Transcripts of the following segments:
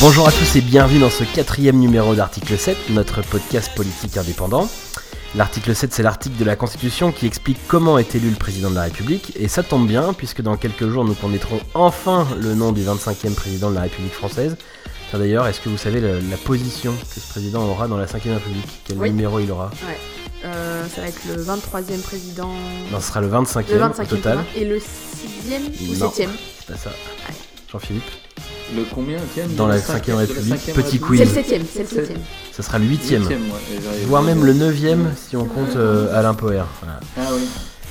Bonjour à tous et bienvenue dans ce quatrième numéro d'Article 7, notre podcast politique indépendant. L'article 7, c'est l'article de la Constitution qui explique comment est élu le président de la République, et ça tombe bien, puisque dans quelques jours, nous connaîtrons enfin le nom du 25e président de la République française. D'ailleurs, est-ce que vous savez la position que ce président aura dans la 5e République? Quel Oui. numéro il aura? Ouais. Euh, ça va être le 23e président. Non, ce sera le 25e, le au 25e total. Et le 6e ou Non. 7e C'est pas ça. Jean-Philippe? Le combien Dans la cinquième- 5e de la République, cinquième petit quiz. C'est le 7e, c'est le 7e. Ce sera le 8e. Huitième, ouais, et j'arrive- Voire même le 9e si on compte euh, Alain Poher. Ah oui.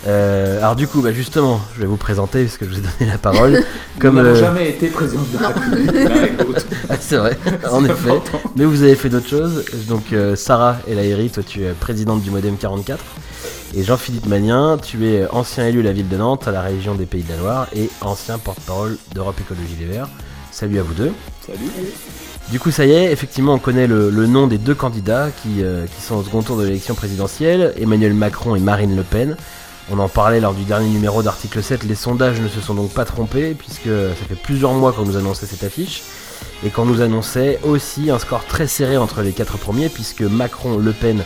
Euh, alors du coup, bah justement, je vais vous présenter parce que je vous ai donné la parole. Comme euh, jamais été président de la République. ah, c'est vrai, en effet. important. Mais vous avez fait d'autres choses. Donc euh, Sarah Elahiri, toi tu es présidente du Modem 44. Et Jean-Philippe Magnien, tu es ancien élu de la ville de Nantes à la région des Pays de la Loire et ancien porte-parole d'Europe Écologie Les Verts. Salut à vous deux. Salut. Du coup, ça y est, effectivement, on connaît le, le nom des deux candidats qui, euh, qui sont au second tour de l'élection présidentielle, Emmanuel Macron et Marine Le Pen. On en parlait lors du dernier numéro d'article 7, les sondages ne se sont donc pas trompés, puisque ça fait plusieurs mois qu'on nous annonçait cette affiche, et qu'on nous annonçait aussi un score très serré entre les quatre premiers, puisque Macron, Le Pen,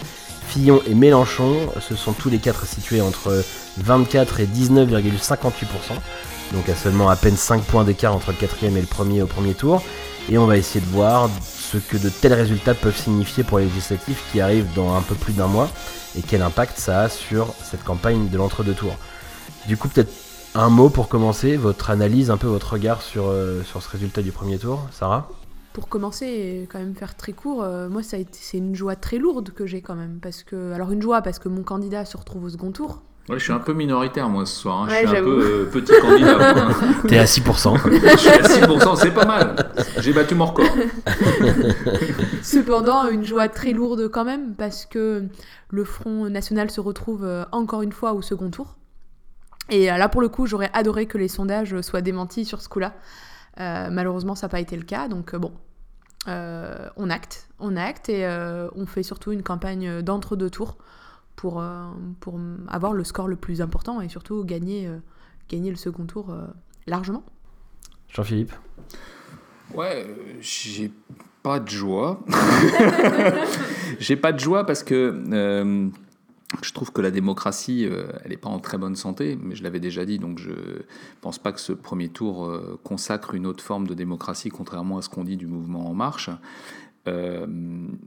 Fillon et Mélenchon se sont tous les quatre situés entre 24 et 19,58%, donc à seulement à peine 5 points d'écart entre le quatrième et le premier au premier tour et on va essayer de voir ce que de tels résultats peuvent signifier pour les législatifs qui arrivent dans un peu plus d'un mois et quel impact ça a sur cette campagne de l'entre-deux tours. Du coup, peut-être un mot pour commencer, votre analyse, un peu votre regard sur, euh, sur ce résultat du premier tour, Sarah? Pour commencer et quand même faire très court, euh, moi ça a été c'est une joie très lourde que j'ai quand même parce que alors une joie parce que mon candidat se retrouve au second tour. Ouais, je suis un peu minoritaire moi ce soir. hein. Ouais, je suis un peu euh, petit candidat. moi. T'es à 6%. je suis à 6%, c'est pas mal. J'ai battu mon record. Cependant, une joie très lourde quand même parce que le Front National se retrouve euh, encore une fois au second tour. Et euh, là, pour le coup, j'aurais adoré que les sondages soient démentis sur ce coup-là. Euh, malheureusement, ça n'a pas été le cas. Donc, bon, euh, on acte. On acte et euh, on fait surtout une campagne d'entre-deux tours pour, euh, pour avoir le score le plus important et surtout gagner, euh, gagner le second tour euh, largement. Jean-Philippe Ouais, euh, j'ai pas de joie. j'ai pas de joie parce que euh, je trouve que la démocratie, euh, elle n'est pas en très bonne santé, mais je l'avais déjà dit, donc je pense pas que ce premier tour euh, consacre une autre forme de démocratie, contrairement à ce qu'on dit du mouvement En Marche. Euh,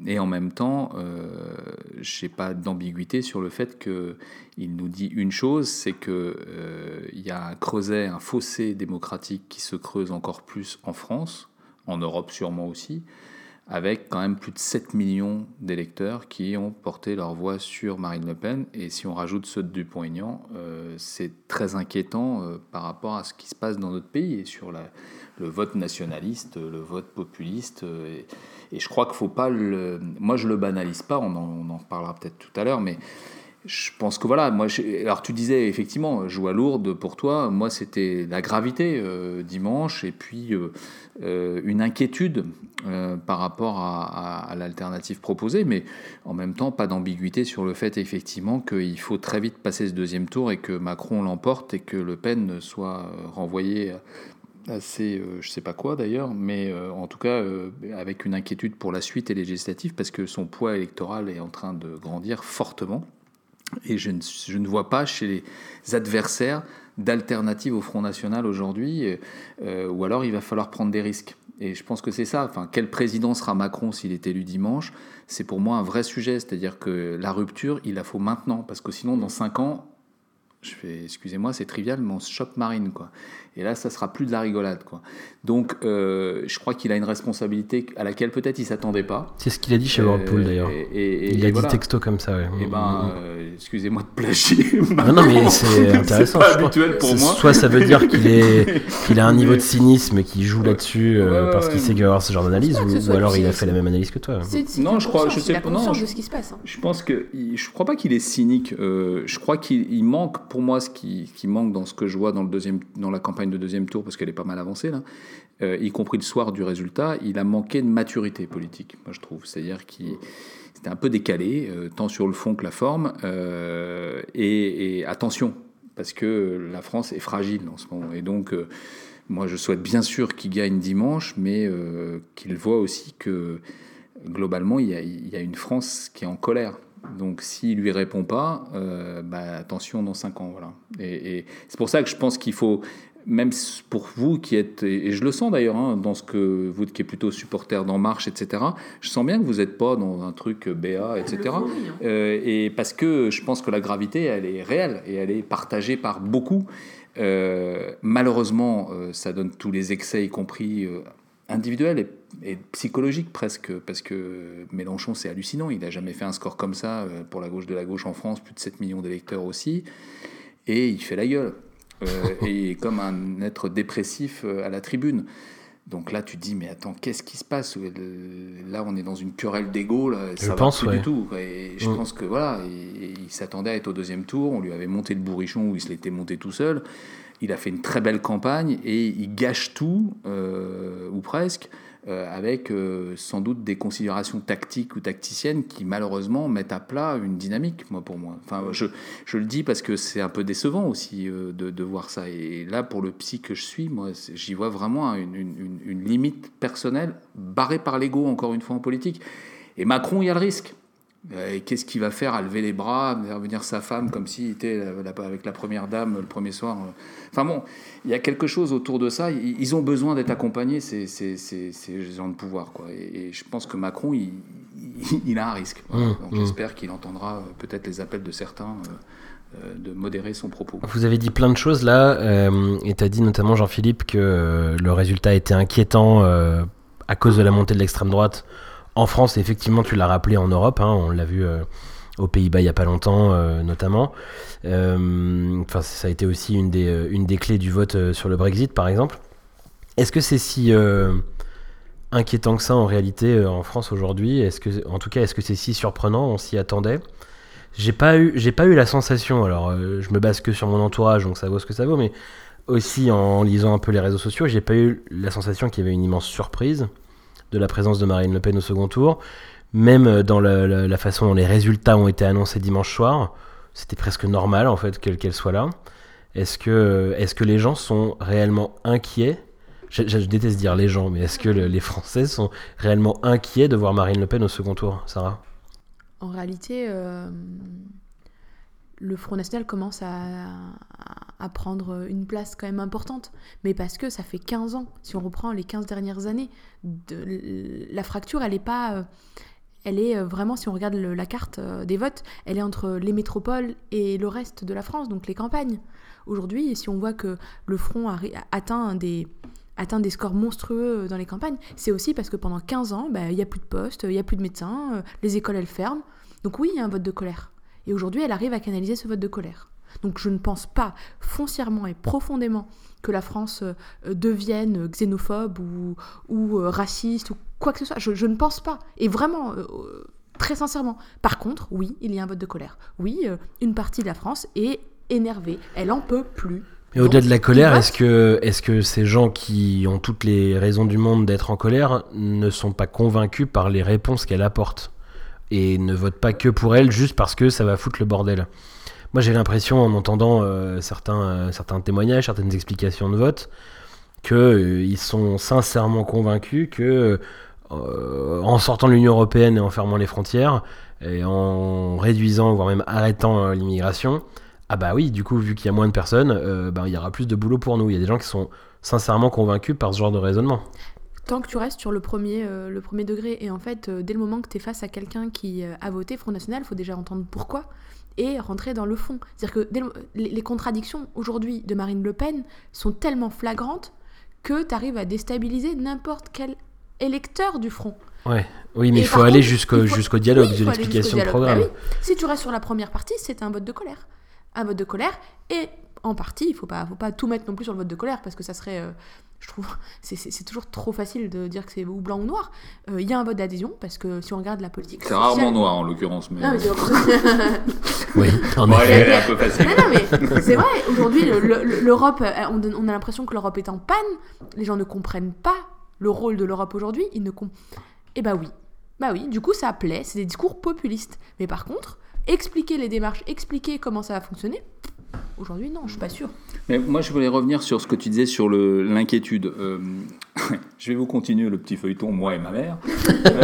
et en même temps, euh, j'ai pas d'ambiguïté sur le fait que il nous dit une chose, c'est que euh, y a un creuset, un fossé démocratique qui se creuse encore plus en France, en Europe sûrement aussi, avec quand même plus de 7 millions d'électeurs qui ont porté leur voix sur Marine Le Pen. Et si on rajoute ceux de Dupont-Aignan, euh, c'est très inquiétant par rapport à ce qui se passe dans notre pays et sur le vote nationaliste, le vote populiste. Et je crois qu'il faut pas le. Moi, je le banalise pas. On en, on en reparlera peut-être tout à l'heure, mais je pense que voilà. Moi, j'ai- alors tu disais effectivement joie lourde pour toi. Moi, c'était la gravité euh, dimanche et puis euh, euh, une inquiétude euh, par rapport à, à- l'alternative proposée, mais en même temps pas d'ambiguïté sur le fait effectivement qu'il faut très vite passer ce deuxième tour et que Macron l'emporte et que Le Pen soit euh, renvoyé assez, euh, je sais pas quoi d'ailleurs, mais euh, en tout cas euh, avec une inquiétude pour la suite et législative parce que son poids électoral est en train de grandir fortement. Et je ne, je ne vois pas chez les adversaires d'alternative au Front National aujourd'hui, ou alors il va falloir prendre des risques. Et je pense que c'est ça. Enfin, quel président sera Macron s'il est élu dimanche? C'est pour moi un vrai sujet. C'est-à-dire que la rupture, il la faut maintenant, parce que sinon, dans cinq ans, je fais, excusez-moi, c'est trivial, mais on se chope Marine, quoi. Et là, ça sera plus de la rigolade, quoi. Donc, euh, je crois qu'il a une responsabilité à laquelle peut-être il s'attendait pas. C'est ce qu'il a dit chez Whirlpool Euh, d'ailleurs. et- et- et- Il a et dit voilà. texto comme ça, ouais. Eh Mm, ben, mm, mm. euh, excusez-moi de plagier. Non, non, mais c'est intéressant. pas habituel pour moi. Soit ça veut dire qu'il est, qu'il a un niveau de cynisme et qu'il joue là-dessus euh, Ouais, ouais, parce ouais. qu'il sait qu'il va avoir ce genre d'analyse, ou, alors il a fait la même analyse que toi. C'est- c'est Non, une je crois- je sais pas, non, je- de ce qui se passe. hein. Je pense que je crois pas qu'il est cynique. je crois qu'il il manque pour moi ce qui, qui manque dans ce que je vois dans le deuxième dans la campagne de deuxième tour parce qu'elle est pas mal avancée là, euh, y compris le soir du résultat. Il a manqué de maturité politique, moi je trouve. C'est-à-dire qu'il c'était un peu décalé, euh, tant sur le fond que la forme. euh, et, attention, parce que la France est fragile en ce moment. Et donc, moi, je souhaite bien sûr qu'il gagne dimanche, mais qu'il voit aussi que globalement, il y, a, une France qui est en colère. Donc s'il lui répond pas, bah, attention dans 5 ans. Voilà. Et, c'est pour ça que je pense qu'il faut, même pour vous qui êtes, et je le sens d'ailleurs, hein, dans ce que vous qui êtes plutôt supporter d'En Marche, etc., je sens bien que vous n'êtes pas dans un truc BA, etc. Hein. Euh, et parce que je pense que la gravité, elle est réelle et elle est partagée par beaucoup. Euh, malheureusement, euh, ça donne tous les excès, y compris individuels et, et, psychologiques presque, parce que Mélenchon, c'est hallucinant. Il n'a jamais fait un score comme ça pour la gauche de la gauche en France, plus de 7 millions d'électeurs aussi. Et il fait la gueule. Euh, et comme un être dépressif euh, à la tribune. Donc là, tu te dis, mais attends, qu'est-ce qui se passe? Là, on est dans une querelle d'ego, ça je va pense, plus du tout. Et je mm. pense que voilà, il, s'attendait à être au deuxième tour. On lui avait monté le bourrichon où il se l'était monté tout seul. Il a fait une très belle campagne et il gâche tout, euh, ou presque. Euh, avec euh, sans doute des considérations tactiques ou tacticiennes qui malheureusement mettent à plat une dynamique, moi pour moi. Enfin, je, je le dis parce que c'est un peu décevant aussi euh, de, de, voir ça. Et là, pour le psy que je suis, moi, j'y vois vraiment une, une, une limite personnelle barrée par l'ego, encore une fois en politique. Et Macron, il y a le risque. Qu'est-ce qu'il va faire à lever les bras, à faire venir sa femme comme s'il était avec la première dame le premier soir Enfin bon, il y a quelque chose autour de ça. Ils ont besoin d'être accompagnés, ces, ces, gens de pouvoir. Quoi. Et, je pense que Macron, il, il, a un risque. Mmh, Donc mmh. j'espère qu'il entendra euh, peut-être les appels de certains. Euh, euh, de modérer son propos. Vous avez dit plein de choses là, et tu as dit notamment Jean-Philippe que le résultat était inquiétant à cause de la montée de l'extrême droite en France, effectivement, tu l'as rappelé en Europe, hein, on l'a vu euh, aux Pays-Bas il n'y a pas longtemps, euh, notamment. Euh, enfin, ça a été aussi une des, une des clés du vote sur le Brexit, par exemple. Est-ce que c'est si inquiétant que ça en réalité en France aujourd'hui? Est-ce que, en tout cas, est-ce que c'est si surprenant? On s'y attendait J'ai pas eu, j'ai pas eu la sensation. Alors, je me base que sur mon entourage, donc ça vaut ce que ça vaut, mais aussi en lisant un peu les réseaux sociaux, j'ai pas eu la sensation qu'il y avait une immense surprise de la présence de Marine Le Pen au second tour. Même dans la, façon dont les résultats ont été annoncés dimanche soir, c'était presque normal en fait qu'elle soit là. Est-ce que, est que les gens sont réellement inquiets? Je, déteste dire les gens, mais est-ce que les Français sont réellement inquiets de voir Marine Le Pen au second tour, Sarah? En réalité, euh, le Front National commence à, prendre une place quand même importante, mais parce que ça fait 15 ans, si on reprend les 15 dernières années, de, la fracture, elle est pas... Euh, elle est euh, vraiment, si on regarde la carte euh, des votes, elle est entre les métropoles et le reste de la France, donc les campagnes. Aujourd'hui, si on voit que le Front a, atteint des, scores monstrueux dans les campagnes, c'est aussi parce que pendant 15 ans, bah, il n'y a plus de postes, il n'y a plus de médecins, les écoles, elles ferment. Donc oui, il y a un vote de colère. Et aujourd'hui, elle arrive à canaliser ce vote de colère. Donc je ne pense pas foncièrement et profondément que la France euh, devienne xénophobe ou, ou euh, raciste ou quoi que ce soit. Je, ne pense pas. Et vraiment, euh, très sincèrement. Par contre, oui, il y a un vote de colère. Oui, une partie de la France est énervée. Elle en peut plus. Mais au-delà de la colère, est-ce que, est que ces gens qui ont toutes les raisons du monde d'être en colère ne sont pas convaincus par les réponses qu'elle apporte? Et ne vote pas que pour elle juste parce que ça va foutre le bordel. Moi j'ai l'impression en entendant euh, certains, euh, certains témoignages, certaines explications de vote, qu'ils euh, sont sincèrement convaincus que en sortant de l'Union Européenne et en fermant les frontières, et en réduisant, voire même arrêtant l'immigration, ah bah oui, du coup, vu qu'il y a moins de personnes, bah, il y aura plus de boulot pour nous. Il y a des gens qui sont sincèrement convaincus par ce genre de raisonnement tant que tu restes sur le premier, euh, le premier degré. Et en fait, euh, dès le moment que tu es face à quelqu'un qui euh, a voté Front National, il faut déjà entendre pourquoi et rentrer dans le fond. C'est-à-dire que les, contradictions aujourd'hui de Marine Le Pen sont tellement flagrantes que tu arrives à déstabiliser n'importe quel électeur du front. Ouais. Oui, mais il faut aller jusqu'au jusqu'au dialogue, de l'explication de programme. Bah si tu restes sur la première partie, c'est un vote de colère. Un vote de colère, et en partie, il faut pas, faut pas tout mettre non plus sur le vote de colère, parce que ça serait je trouve c'est toujours trop facile de dire que c'est ou blanc ou noir. Euh, il y a un vote d'adhésion parce que si on regarde la politique. C'est rarement noir en l'occurrence. Mais... mais oui, en effet. un peu facile. non, mais c'est vrai, aujourd'hui, l'Europe, euh, on, a l'impression que l'Europe est en panne. Les gens ne comprennent pas le rôle de l'Europe aujourd'hui. Ils ne Eh bah oui. Bah oui, du coup, ça plaît. C'est des discours populistes. Mais par contre, expliquer les démarches, expliquer comment ça va fonctionner, Aujourd'hui, non, je suis pas sûre. Mais moi, je voulais revenir sur ce que tu disais sur l'inquiétude. Euh, je vais vous continuer le petit feuilleton, moi et ma mère. Euh,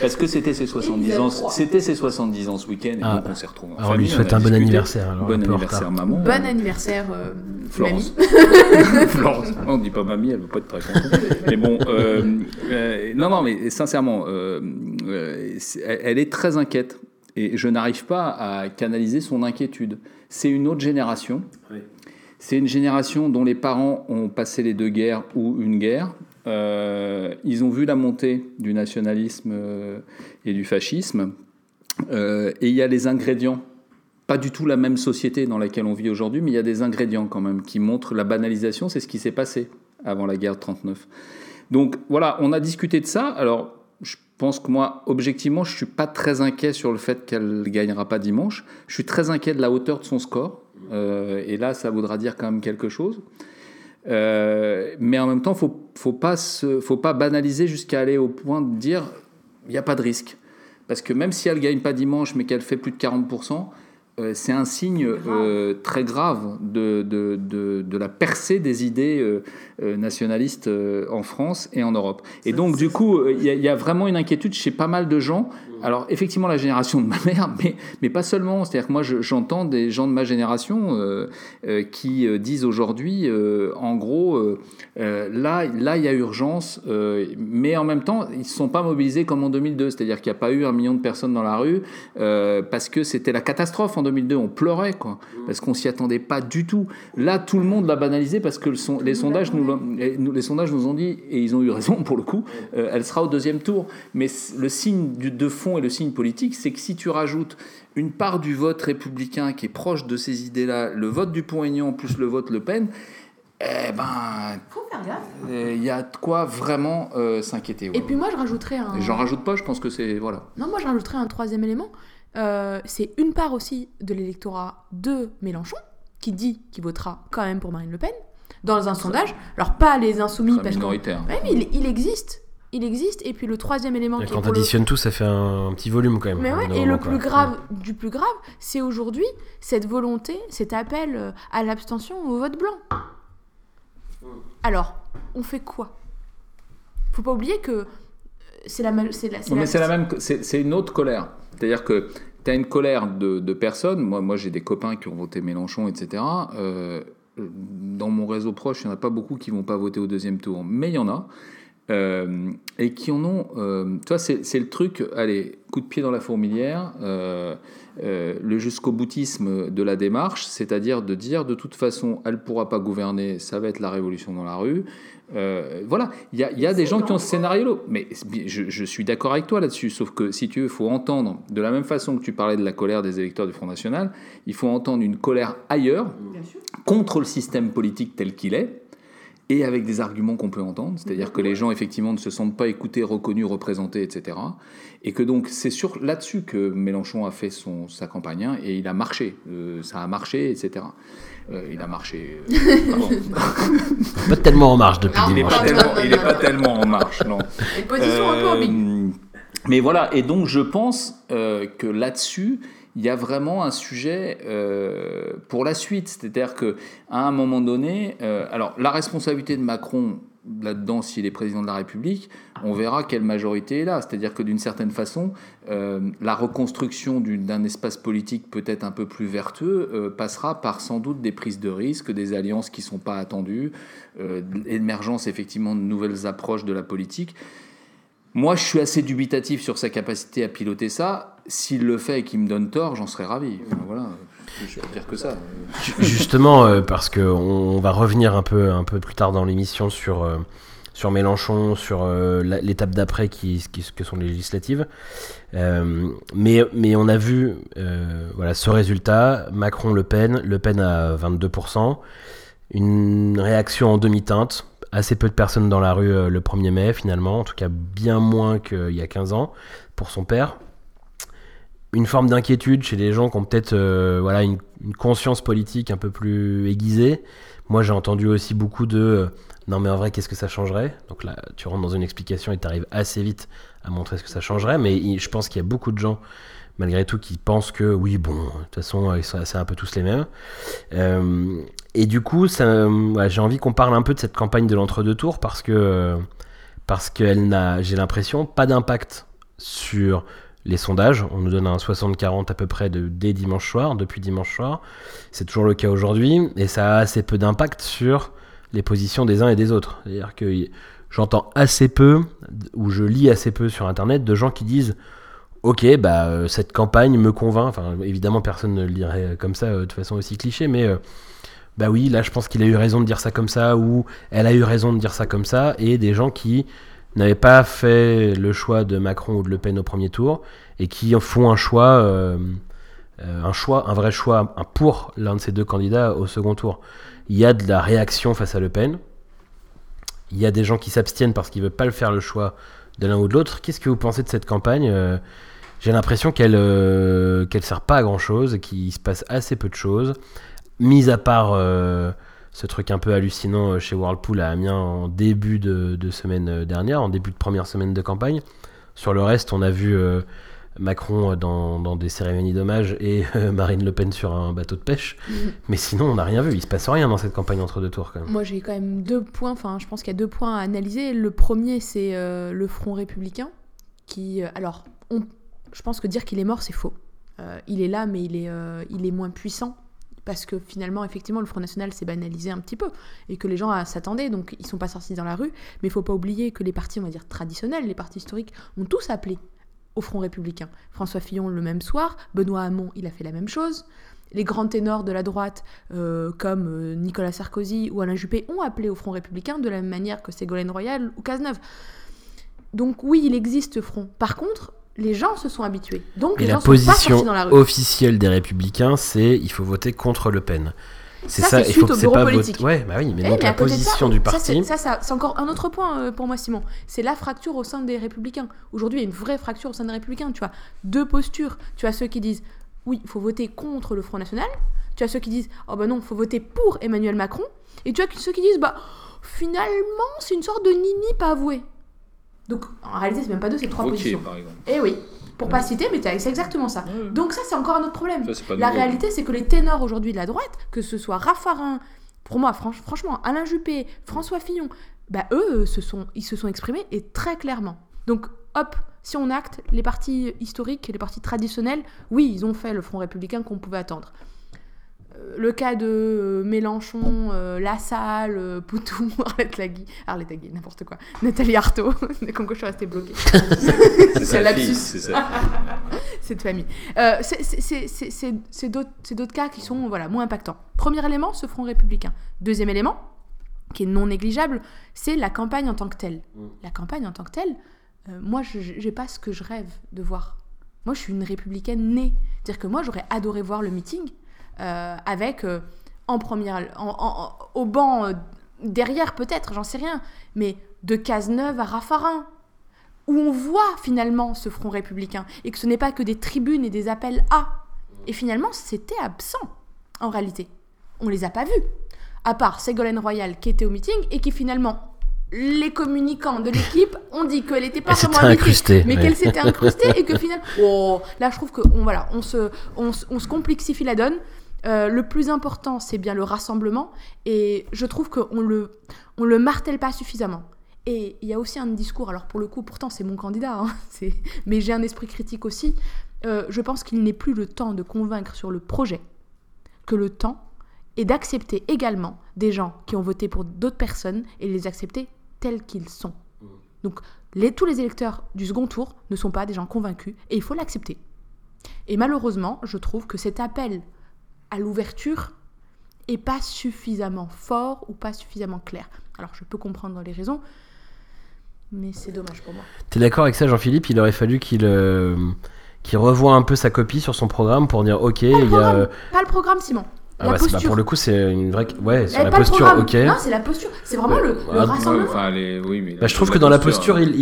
parce que c'était ses 70 ans. C'était ses 70 ans ce week-end. Et Ah. donc, on s'est retrouvés en Alors, on famille, lui souhaite un bon anniversaire. alors, Bon anniversaire, maman. Bon anniversaire, euh, Florence. Florence. On dit pas mamie, elle veut pas être très contente. mais bon, euh, euh, non, non, mais sincèrement, euh, euh, elle est très inquiète. Et je n'arrive pas à canaliser son inquiétude. C'est une autre génération. C'est une génération dont les parents ont passé les deux guerres ou une guerre. Euh, ils ont vu la montée du nationalisme euh, et du fascisme. Euh, et il y a les ingrédients pas du tout la même société dans laquelle on vit aujourd'hui, mais il y a des ingrédients quand même qui montrent la banalisation, c'est ce qui s'est passé avant la guerre de 39. Donc voilà, on a discuté de ça. Alors, pense que moi, objectivement, je suis pas très inquiet sur le fait qu'elle gagnera pas dimanche. Je suis très inquiet de la hauteur de son score. Euh, et là, ça voudra dire quand même quelque chose. Euh, mais en même temps, faut faut pas faut pas banaliser jusqu'à aller au point de dire il n'y a pas de risque. Parce que même si elle gagne pas dimanche, mais qu'elle fait plus de 40%, euh, c'est un signe euh, très grave de, de, de, de la percée des idées euh, nationalistes en France et en Europe. Et donc, du coup, il y, a- il y a vraiment une inquiétude chez pas mal de gens. Alors, effectivement, la génération de ma mère, mais, pas seulement. C'est-à-dire que moi, je- j'entends des gens de ma génération euh, euh, qui euh, disent aujourd'hui, en gros, là, là, il y a urgence, mais en même temps, ils ne sont pas mobilisés comme en 2002. C'est-à-dire qu'il n'y a pas eu un million de personnes dans la rue parce que c'était la catastrophe en 2002. On pleurait, quoi, parce qu'on s'y attendait pas du tout. Là, tout le monde l'a banalisé parce que les, sondages nous, les, sondages nous ont dit, et ils ont eu raison pour le coup, elle sera au deuxième tour. Mais le signe de fond et le signe politique, c'est que si tu rajoutes une part du vote républicain qui est proche de ces idées-là, le vote du Pont-Aignan plus le vote Le Pen, eh ben, il y a de quoi vraiment euh, s'inquiéter. ouais. Et puis moi, je rajouterais un. J'en rajoute pas, je pense que c'est. Voilà. Non, moi, je rajouterais un troisième élément. Euh, c'est une part aussi de l'électorat de Mélenchon qui dit qu'il votera quand même pour Marine Le Pen dans un sondage. Alors pas les insoumis parce que. Ouais, mais il, il existe. Il existe. Et puis le troisième élément Et qui est Quand le- tout, ça fait un, petit volume quand même. Mais ouais, d'un et le plus quoi. grave du plus grave, c'est aujourd'hui cette volonté, cet appel euh, à l'abstention au vote blanc. Alors, on fait quoi? Faut pas oublier que euh, c'est la, c'est la, la- mais c'est la même, c'est c'est une autre colère. C'est-à-dire que tu as une colère de, de personnes. Moi, moi j'ai des copains qui ont voté Mélenchon, etc. Euh, dans mon réseau proche, il n'y en a pas beaucoup qui vont pas voter au deuxième tour, mais il y en a. Euh, et qui en ont. euh, tu vois, c'est le truc, allez, coup de pied dans la fourmilière, euh, euh, le jusqu'au boutisme de la démarche, c'est-à-dire de dire de toute façon, elle pourra pas gouverner, ça va être la révolution dans la rue. Voilà, il y a, il y a des gens qui ont ce scénario-là. Mais je, je suis d'accord avec toi là-dessus, sauf que si tu veux, il faut entendre, de la même façon que tu parlais de la colère des électeurs du Front National, il faut entendre une colère ailleurs, contre le système politique tel qu'il est, et avec des arguments qu'on peut entendre, c'est-à-dire que les gens effectivement ne se sentent pas écoutés, reconnus, représentés, etc. Et que donc c'est sur là-dessus que Mélenchon a fait son, sa campagne hein, et il a marché, Euh, ça a marché, etc. Euh, il a marché. euh. Pas tellement en marche depuis Non, il n'est pas, tellement- il est pas tellement en marche, non. Une position un peu ambiguë. Euh, Mais voilà, et donc je pense euh, que là-dessus, il y a vraiment un sujet euh, pour la suite. C'est-à-dire que à un moment donné, euh, alors la responsabilité de Macron là-dedans, s'il est président de la République, on verra quelle majorité est là. C'est-à-dire que d'une certaine façon, euh, la reconstruction d'un espace politique peut-être un peu plus vertueux passera par sans doute des prises de risques, des alliances qui ne sont pas attendues, euh, l'émergence effectivement de nouvelles approches de la politique. Moi, je suis assez dubitatif sur sa capacité à piloter ça. S'il le fait et qu'il me donne tort, j'en serais ravi. Voilà, je dire que ça. Ju- Justement, euh, parce que on, va revenir un peu, un peu plus tard dans l'émission sur, euh, sur Mélenchon, sur euh, l'étape d'après qui, qui, que sont les législatives. Mais, mais on a vu voilà, ce résultat, Macron-Le Pen, Le Pen à 22%, une réaction en demi-teinte, assez peu de personnes dans la rue le 1er mai finalement, en tout cas bien moins qu'il y a 15 ans pour son père une forme d'inquiétude chez les gens qui ont peut-être euh, voilà, une, conscience politique un peu plus aiguisée. Moi, j'ai entendu aussi beaucoup de euh, non, mais en vrai, qu'est-ce que ça changerait? Donc là, tu rentres dans une explication et tu arrives assez vite à montrer ce que ça changerait. Mais je pense qu'il y a beaucoup de gens, malgré tout, qui pensent que oui, bon, de toute façon, sont c'est un peu tous les mêmes. Euh, et du coup, j'ai envie qu'on parle un peu de cette campagne de l'entre-deux tours parce que parce qu'elle n'a, j'ai l'impression, pas d'impact sur les sondages. On nous donne un 60-40 à peu près de, dès dimanche soir, depuis dimanche soir. C'est toujours le cas aujourd'hui, et ça a assez peu d'impact sur les positions des uns et des autres. C'est-à-dire que j'entends assez peu, ou je lis assez peu sur Internet, de gens qui disent Ok, bah, euh, cette campagne me convainc. Enfin, évidemment, personne ne le dirait comme ça euh, de façon aussi cliché, mais euh, bah oui, là, je pense qu'il a eu raison de dire ça comme ça, ou elle a eu raison de dire ça comme ça, et des gens qui n'avaient pas fait le choix de Macron ou de Le Pen au premier tour, et qui font un choix, un choix, un vrai choix pour l'un de ces deux candidats au second tour. Il y a de la réaction face à Le Pen. Il y a des gens qui s'abstiennent parce qu'ils ne veulent pas le faire le choix de l'un ou de l'autre. Qu'est-ce que vous pensez de cette campagne J'ai l'impression qu'elle ne sert pas à grand chose, qu'il se passe assez peu de choses mis à part euh, ce truc un peu hallucinant euh, chez Whirlpool à Amiens en début de, semaine euh, dernière, en début de première semaine de campagne. Sur le reste, on a vu Macron dans, des cérémonies d'hommage et Marine Le Pen sur un bateau de pêche. Mais sinon, on n'a rien vu. Il se passe rien dans cette campagne entre deux tours. Quand même. Moi, j'ai quand même deux points. Enfin, je pense qu'il y a deux points à analyser. Le premier, c'est le Front républicain, qui, alors, on, je pense que dire qu'il est mort, c'est faux. il est là, mais il est, il est moins puissant parce que finalement, effectivement, le Front National s'est banalisé un petit peu et que les gens s'attendaient, donc ils sont pas sortis dans la rue. Mais il faut pas oublier que les partis, on dire traditionnels, les partis historiques, ont tous appelé au Front républicain. François Fillon le même soir, Benoît Hamon, il a fait la même chose. Les grands ténors de la droite, euh, comme euh, Nicolas Sarkozy ou Alain Juppé, ont appelé au Front républicain de la même manière que Ségolène Royal ou Cazeneuve. Donc oui, il existe front. Par contre, les gens se sont habitués. Donc les la gens position sont pas dans la rue. officielle des Républicains, c'est il faut voter contre Le Pen. C'est ça, il faut que c'est pas politique. Ouais, bah oui, mais eh, donc la position du parti. Ça, ça c'est encore un autre point euh, pour moi, Simon. C'est la fracture au sein des Républicains. Aujourd'hui, il y a une vraie fracture au sein des Républicains. Tu as deux postures. Tu as ceux qui disent oui, il faut voter contre le Front National. Tu as ceux qui disent oh bah non, il faut voter pour Emmanuel Macron. Et tu as ceux qui disent bah finalement, c'est une sorte de nini pas avoué. Donc en réalité, c'est même pas deux, c'est trois positions. Par exemple. Et eh oui. Pour pas citer, mais c'est exactement ça. Donc ça, c'est encore un autre problème. la réalité, c'est que les ténors aujourd'hui de la droite, que ce soit Raffarin, pour moi, franchement, Alain Juppé, François Fillon, bah eux, se sont, ils se sont exprimés et très clairement. Donc hop, si on acte les partis historiques, les partis traditionnels, oui, ils ont fait le Front républicain qu'on pouvait attendre. Euh, le cas de euh, Mélenchon, euh, Lassalle, Poutou, Arlette Lagui, Arlette Lagui, n'importe quoi, Nathalie Arthaud, comme que je suis restée bloquée. c'est lapsus. C'est Cette famille. c'est d'autres cas qui sont voilà, moins impactants. Premier élément, ce front républicain. Deuxième élément, qui est non négligeable, c'est la campagne en tant que telle. Mm. La campagne en tant que telle, moi, je n'ai pas ce que je rêve de voir. Moi, je suis une républicaine née. C'est-à-dire que moi, j'aurais adoré voir le meeting euh, avec euh, en première, au banc euh, derrière peut-être, j'en sais rien, mais de Cazeneuve à Raffarin, où on voit finalement ce front républicain et que ce n'est pas que des tribunes et des appels à. Et finalement, c'était absent en réalité. On les a pas vus. À part Ségolène Royal qui était au meeting et qui finalement les communicants de l'équipe ont dit qu'elle n'était pas vraiment incrustée, mais qu'elle s'était incrustée et que finalement, oh, là je trouve que voilà, on se, on, on se complexifie la donne. Euh, le plus important, c'est bien le rassemblement. Et je trouve qu'on le, on le martèle pas suffisamment. Et il y a aussi un discours, alors pour le coup, pourtant c'est mon candidat, hein, mais j'ai un esprit critique aussi. Euh, je pense qu'il n'est plus le temps de convaincre sur le projet que le temps est d'accepter également des gens qui ont voté pour d'autres personnes et les accepter tels qu'ils sont. Donc les, tous les électeurs du second tour ne sont pas des gens convaincus et il faut l'accepter. Et malheureusement, je trouve que cet appel à l'ouverture est pas suffisamment fort ou pas suffisamment clair. Alors je peux comprendre les raisons, mais c'est dommage pour moi. Tu es d'accord avec ça Jean-Philippe? Il aurait fallu qu'il euh, revoie un peu sa copie sur son programme pour dire ok, il y a... Pas le programme Simon. Ah bah pour le coup, c'est une vraie. Ouais, sur la posture, ok. Non, c'est la posture. C'est vraiment le, le rassemblement. oui, mais bah, je trouve que dans la posture, il,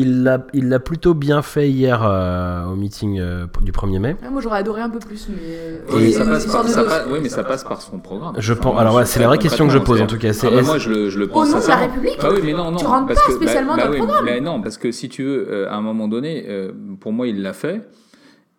il l'a plutôt bien fait hier euh, au meeting euh, du 1er mai. moi, j'aurais adoré un peu plus, mais. Oui, ça passe par, ça passe, oui, mais ça passe par son programme. Je pense. Alors, ouais, c'est la vraie question que je pose en tout cas. Ah bah, moi, je le, je le pense. Au nom de la République bah oui, mais non, non, Tu rentres pas spécialement dans le programme. Non, parce que si tu veux, euh, à un moment donné, pour moi, il l'a fait.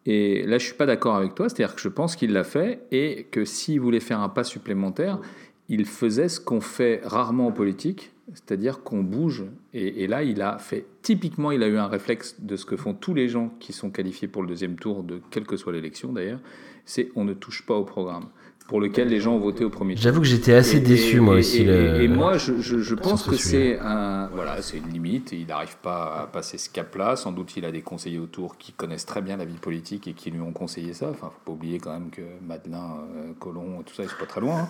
Et là, je suis pas d'accord avec toi, c'est-à-dire que je pense qu'il l'a fait et que s'il voulait faire un pas supplémentaire, il faisait ce qu'on fait rarement en politique, c'est-à-dire qu'on bouge. Et, et là, il a fait, typiquement, il a eu un réflexe de ce que font tous les gens qui sont qualifiés pour le deuxième tour, de quelle que soit l'élection d'ailleurs, c'est on ne touche pas au programme pour lequel les gens ont voté au premier tour. J'avoue que j'étais assez Et- déçu et- moi et- aussi. Et, le- et moi, je, je- je pense que c'est un, voilà, c'est une limite. Il n'arrive pas à passer ce cap-là. Sans doute, il a des conseillers autour qui connaissent très bien la vie politique et qui lui ont conseillé ça. Enfin, faut pas oublier quand même que Madelin, euh, Colomb, tout ça, c'est pas très loin. hein.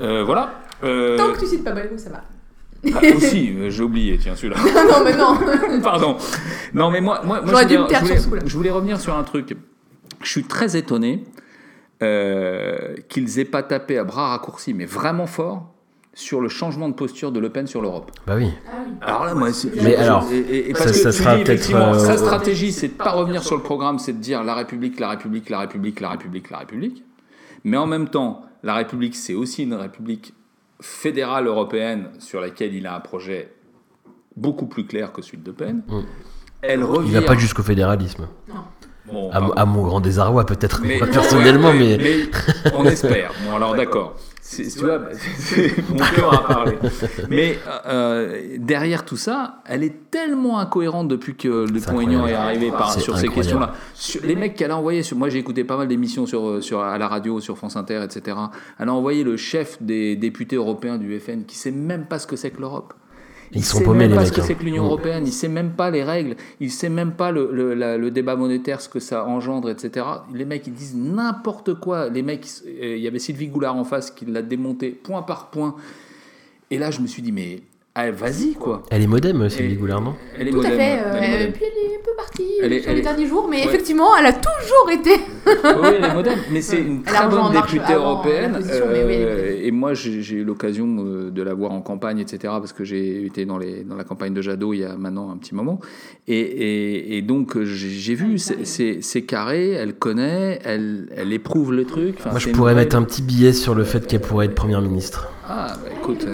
Euh, voilà. Euh, Tant que tu cites pas Bayrou, ça va. ah, aussi, euh, j'ai oublié, tiens, celui-là. non, mais non. Pardon. Non, mais moi, moi, voulais, voulais- je voulais revenir sur un truc. Je suis très étonné euh, qu'ils aient pas tapé à bras raccourcis, mais vraiment fort, sur le changement de posture de Le Pen sur l'Europe. Bah oui. Alors là, moi, c'est- Mais je- alors, et- et- et ça- parce que ça tu sera dis, peut-être, effectivement, euh, sa stratégie, c'est de pas revenir sur le programme, c'est de dire la République, la République, la République, la République, la République. Mais en même temps, la République, c'est aussi une République fédérale européenne sur laquelle il a un projet beaucoup plus clair que celui de Le Pen. Mm. Elle Il revient. va pas jusqu'au fédéralisme. Bon, À, mon grand désarroi peut-être Mais- moi, personnellement, ouais, mais, on espère. Bon, alors d'accord. C'est- Tu vois, mon cœur a parlé. Mais euh, derrière tout ça, elle est tellement incohérente depuis que le Poignon est arrivé par, sur ces questions-là. Sur- Les mecs qu'elle a envoyés, sur, moi j'ai écouté pas mal d'émissions sur, sur, à la radio, sur France Inter, etc. Elle a envoyé le chef des députés européens du FN qui sait même pas ce que c'est que l'Europe. Ils Il sont sait paumés même les pas mecs. ce que hein. c'est que l'Union européenne, il sait même pas les règles, il sait même pas le, le- la- le débat monétaire, ce que ça engendre, etc. Les mecs, ils disent n'importe quoi. Les mecs, euh, il y avait Sylvie Goulard en face qui l'a démonté point par point. Et là, je me suis dit, mais ah, vas-y, quoi. Elle est modem, Sylvie Goulard, non Elle est Tout à fait. euh, Elle est puis elle est un peu partie Elle est- sur les est- derniers jours, mais Ouais. effectivement, elle a toujours été. Oui, elle est moderne, mais c'est une Elle très bonne députée avant européenne. oui, euh, et moi, j'ai eu l'occasion euh, de la voir en campagne, etc., parce que j'ai été dans, les, dans la campagne de Jadot il y a maintenant un petit moment. Et, et- et donc, euh, j'ai vu, c'est- carré, elle connaît, elle, elle éprouve le truc. Enfin, Moi, je pourrais mettre un petit billet sur le fait qu'elle pourrait être première ministre. Ah, bah écoute,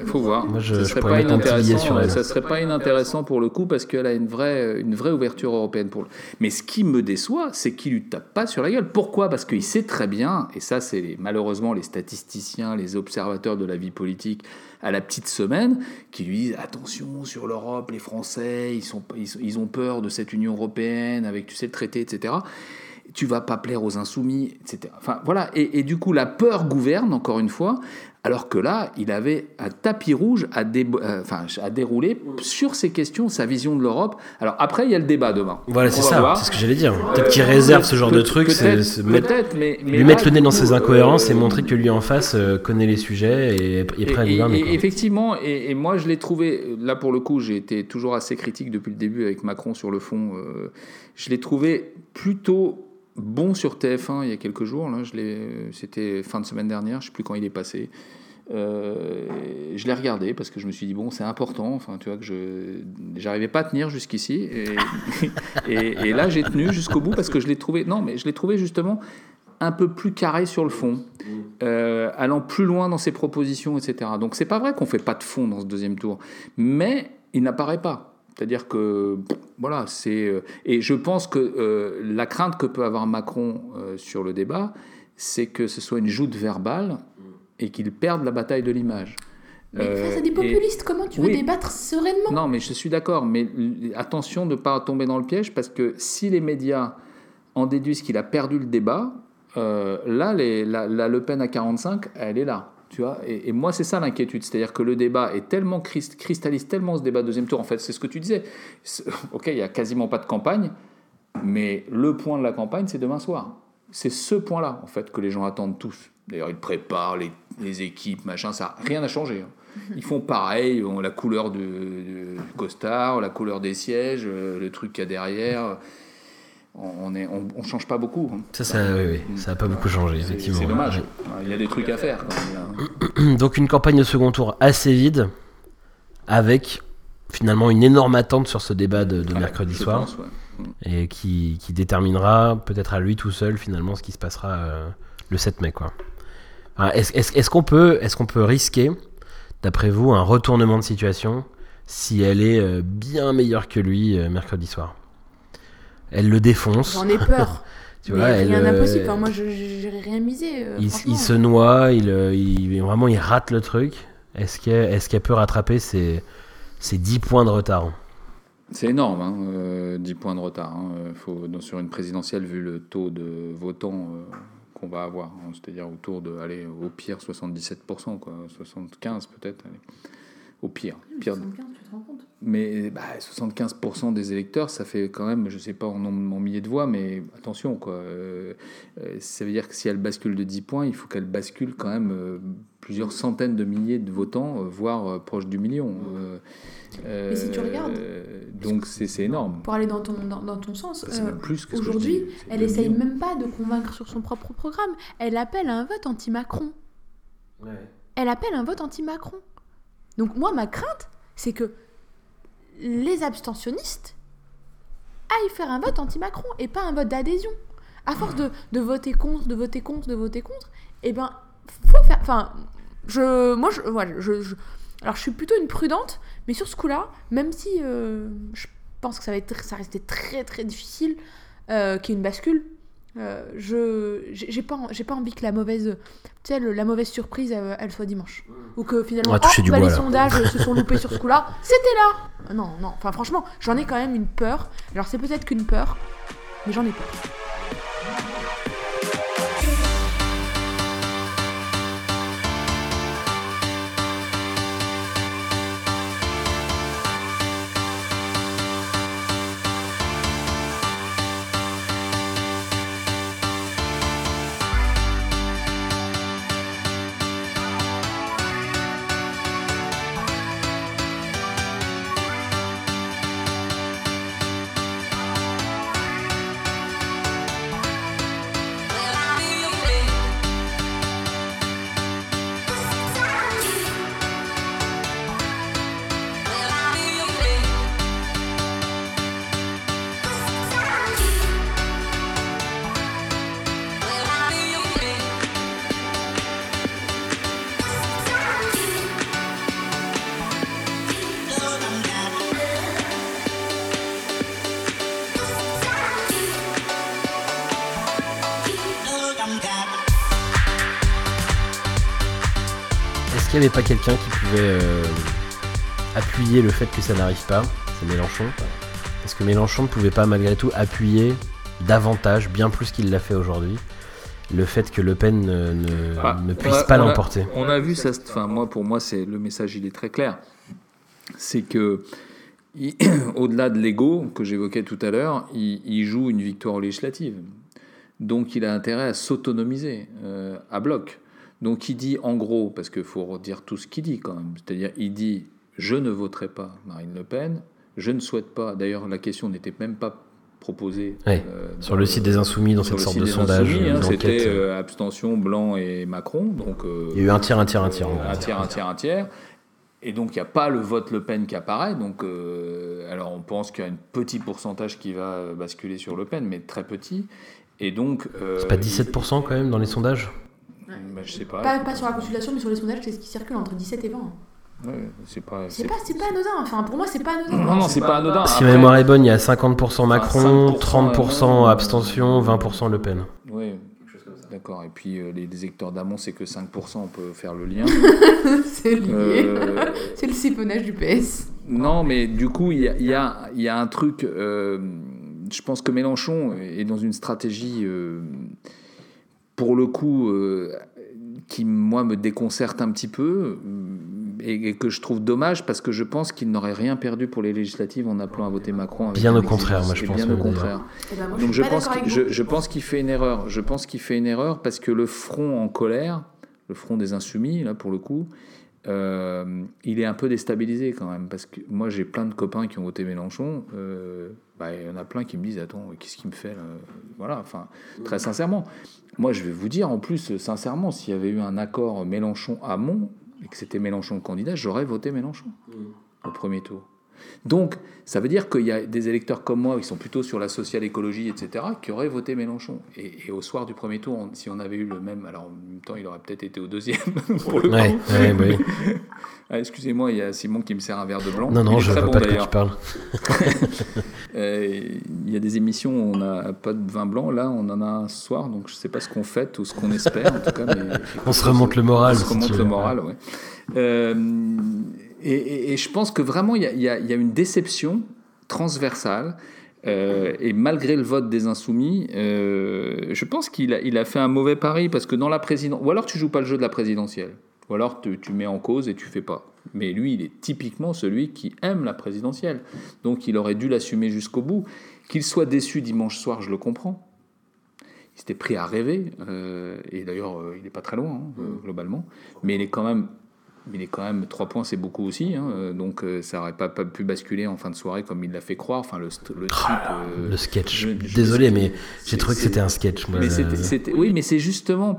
il faut voir. Moi, je- ça serait pas inintéressant, sur elle. Ça serait pas inintéressant pour le coup parce qu'elle a une vraie, une vraie ouverture européenne pour. le- Mais ce qui me déçoit, c'est qu'il lui tape pas sur la gueule. Pourquoi? Parce qu'il sait très bien, et ça, c'est malheureusement les statisticiens, les observateurs de la vie politique à la petite semaine, qui lui disent attention sur l'Europe, les Français, ils sont, ils, sont- ils ont peur de cette Union européenne avec, tu sais, le traité, etc tu vas pas plaire aux insoumis, etc. Enfin voilà, et, et du coup la peur gouverne encore une fois, alors que là il avait un tapis rouge à, dé- euh, enfin, à dérouler sur ces questions, sa vision de l'Europe. Alors après il y a le débat demain. Voilà, c'est ça, c'est ce que j'allais dire. Peut-être qu'il réserve ce genre de truc, c'est mettre- mais, mais lui là, mettre le nez dans ses incohérences euh, et montrer que lui en face euh, connaît les sujets et est prêt à et- effectivement, et, moi je l'ai trouvé, là pour le coup, j'ai été toujours assez critique depuis le début avec Macron sur le fond. euh, je l'ai trouvé plutôt bon sur TF1 il y a quelques jours. Là, c'était fin de semaine dernière, je sais plus quand il est passé. Euh, je l'ai regardé parce que je me suis dit bon c'est important enfin tu vois que je j'arrivais pas à tenir jusqu'ici et là j'ai tenu jusqu'au bout parce que je l'ai trouvé non mais je l'ai trouvé justement un peu plus carré sur le fond, euh, allant plus loin dans ses propositions, etc. Donc c'est pas vrai qu'on fait pas de fond dans ce deuxième tour, mais il n'apparaît pas. C'est-à-dire que voilà, c'est euh, et je pense que euh, la crainte que peut avoir Macron euh, sur le débat, c'est que ce soit une joute verbale et qu'il perde la bataille de l'image. Mais Euh, face à des et- populistes, comment tu veux oui. débattre sereinement? Non, mais je suis d'accord, mais attention de ne pas tomber dans le piège parce que si les médias en déduisent qu'il a perdu le débat, là, les- la, la Le Pen à 45, elle est là. Tu vois et, moi, c'est ça l'inquiétude. C'est-à-dire que le débat est tellement cristallise tellement ce débat deuxième tour. En fait, c'est ce que tu disais. Ok, il y a quasiment pas de campagne, mais le point de la campagne, c'est demain soir. C'est ce point-là, en fait, que les gens attendent tous. D'ailleurs, ils préparent les, équipes, machin, ça, rien n'a changé. hein. Ils font pareil, ont la couleur du, du costard, la couleur des sièges, euh, le truc qu'il y a derrière. On on change pas beaucoup. hein. Ça, ça, oui, oui, ça a pas beaucoup changé, effectivement. c'est dommage. Il y a des trucs à faire. quand là. Donc une campagne de second tour assez vide, avec finalement une énorme attente sur ce débat de, mercredi soir, pense, ouais. et qui, qui déterminera peut-être à lui tout seul finalement ce qui se passera euh, le 7 mai. quoi. Enfin, Est-ce est-ce- est-ce qu'on peut, est qu'on peut risquer, d'après vous, un retournement de situation si elle est euh, bien meilleure que lui euh, mercredi soir? Elle le défonce. J'en ai peur. Tu Mais vois, elle, rien euh, d'impossible. Enfin, moi, je j'ai rien misé. euh, il, il se noie, il, euh, il- vraiment il rate le truc. Est-ce qu'elle est qu'elle peut rattraper ses, ses 10 points de retard C'est énorme, hein, euh, 10 points de retard. hein. Euh, Faut, dans- sur une présidentielle, vu le taux de votants euh, qu'on va avoir, hein, c'est-à-dire autour de, allez, au pire 77%, quoi, 75 peut-être. Au pire. pire 75, tu te rends compte mais bah, 75% des électeurs, ça fait quand même, je sais pas en, nombre- en milliers de voix, mais attention, quoi. Euh, euh, ça veut dire que si elle bascule de 10 points, il faut qu'elle bascule quand même euh, plusieurs centaines de milliers de votants, euh, voire euh, proche du million. Euh, Mais si tu regardes- euh, donc c'est c'est énorme. Pour aller dans ton, dans, dans ton sens, Bah, euh, aujourd'hui, elle essaye millions. même pas de convaincre sur son propre programme. Elle appelle à un vote anti-Macron. Elle appelle un vote anti-Macron. Donc moi, ma crainte, c'est que les abstentionnistes aillent faire un vote anti-Macron et pas un vote d'adhésion. À force de, voter contre, de voter contre, de voter contre, eh ben, faut faire... Enfin, je... Moi, je... Voilà, je, je- alors, je suis plutôt une prudente, mais sur ce coup-là, même si euh, je pense que ça va être... Ça très, très difficile euh, qu'il y ait une bascule, euh, je j'ai j'ai pas j'ai pas envie que la mauvaise tu sais le- la mauvaise surprise elle, elle soit dimanche. Ou que finalement oh, bah, bois, les là. sondages se sont loupés sur ce coup-là. C'était là. Ah non non. Enfin franchement j'en ai quand même une peur. Alors c'est peut-être qu'une peur mais j'en ai peur qu'il n'y avait pas quelqu'un qui pouvait euh, appuyer le fait que ça n'arrive pas C'est Mélenchon. Est-ce que Mélenchon ne pouvait pas malgré tout appuyer davantage, bien plus qu'il l'a fait aujourd'hui, le fait que Le Pen ne, ne- Ah, ne puisse a- pas l'emporter On a vu ça. Enfin, moi, pour moi, c'est le message. Il est très clair. C'est que au-delà de l'ego que j'évoquais tout à l'heure, il, il joue une victoire législative. Donc, il a intérêt à s'autonomiser euh, à bloc. Donc, il dit en gros, parce qu'il faut redire tout ce qu'il dit quand même. C'est-à-dire, il dit je ne voterai pas Marine Le Pen. Je ne souhaite pas. D'ailleurs, la question n'était même pas proposée Ouais, euh, Sur le site des Insoumis, dans cette sorte de sondage, Insoumis, hein. C'était euh, abstention, Blanc et Macron. Donc, euh, Il y a eu un tiers, un tiers, un tiers. un tiers, un tiers, un tiers. Et donc, il n'y a pas le vote Le Pen qui apparaît. Donc, euh, alors, on pense qu'il y a un petit pourcentage qui va euh, basculer sur Le Pen, mais très petit. Et donc. euh, C'est pas 17% quand même dans les sondages? Bah, Je sais pas. pas, pas sur la consultation mais sur les sondages c'est ce qui circule entre 17 et 20 Ouais, c'est pas. c'est c'est- pas c'est pas anodin enfin pour moi c'est pas anodin Non, non, c'est pas anodin. Si ma mémoire est bonne, il y a 50% Macron, 5% 30% abstention, 20% Le Pen. Oui, d'accord. Et puis, euh, les détecteurs d'amont, c'est que 5%, on peut faire le lien. c'est lié Euh, c'est le siphonnage du PS Non, mais du coup, il y a, il y a- y a un truc. euh, je pense que Mélenchon est dans une stratégie, euh, pour le coup, euh, qui, moi, me déconcerte un petit peu et, et que je trouve dommage parce que je pense qu'il n'aurait rien perdu pour les législatives en appelant à voter Macron. avec Bien au contraire, moi, je pense Bien au contraire. Eh ben, moi, Donc je pense qu'il je pense qu'il fait une erreur. Je pense qu'il fait une erreur parce que le front en colère, le front des insoumis, là pour le coup, euh, il est un peu déstabilisé quand même. Parce que moi j'ai plein de copains qui ont voté Mélenchon. euh, bah, il y en a plein qui me disent attends qu'est-ce qu'il me fait là? Voilà, enfin très sincèrement. Moi je vais vous dire en plus sincèrement s'il y avait eu un accord Mélenchon Hamon et que c'était Mélenchon le candidat, j'aurais voté Mélenchon au premier tour. Donc, ça veut dire qu'il y a des électeurs comme moi qui sont plutôt sur la social écologie, etc., qui auraient voté Mélenchon. Et, au soir du premier tour, si on avait eu le même, alors en même temps, il aurait peut-être été au deuxième pour le ouais, ouais, ah, Excusez-moi, il y a Simon qui me sert un verre de blanc. Non, non, je ne bon, pas de quoi tu parles. Euh, il y a des émissions où on n'a pas de vin blanc. Là, on en a un soir, donc je ne sais pas ce qu'on fait ou ce qu'on espère. En tout cas, on se remonte le moral. On se remonte le moral, oui. Euh, et, je pense que vraiment, il y, a, une déception transversale. Euh, et malgré le vote des insoumis, euh, je pense qu'il a, fait un mauvais pari parce que dans la présidentielle, ou alors tu joues pas le jeu de la présidentielle, ou alors tu, tu, mets en cause et tu fais pas. Mais lui, il est typiquement celui qui aime la présidentielle, donc il aurait dû l'assumer jusqu'au bout. Qu'il soit déçu dimanche soir, je le comprends. Il s'était pris à rêver, euh, et d'ailleurs, il n'est pas très loin hein, globalement, mais il est quand même il est quand même 3 points, c'est beaucoup aussi. Hein, euh, donc euh, ça n'aurait pas, pu basculer en fin de soirée comme il l'a fait croire. Enfin, le, le, ah, euh, le sketch. Désolé, mais j'ai trouvé que c'était un sketch. mais oui, mais c'est justement.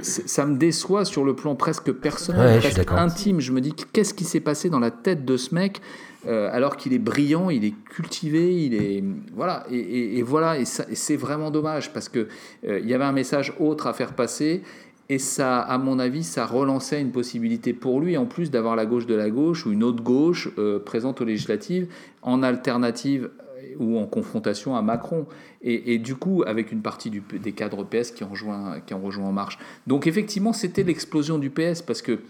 Ça me déçoit sur le plan presque personnel, presque intime. Je me dis qu'est-ce qui s'est passé dans la tête de ce mec alors qu'il est brillant, il est cultivé, il est voilà et, voilà et, c'est vraiment dommage parce que il y avait un message autre à faire passer et ça, à mon avis, ça relançait une possibilité pour lui, en plus d'avoir la gauche de la gauche ou une autre gauche euh, présente aux législatives, en alternative euh, ou en confrontation à Macron. Et, du coup, avec une partie des cadres PS qui ont, rejoint, qui ont rejoint En Marche. Donc effectivement, c'était l'explosion du PS parce que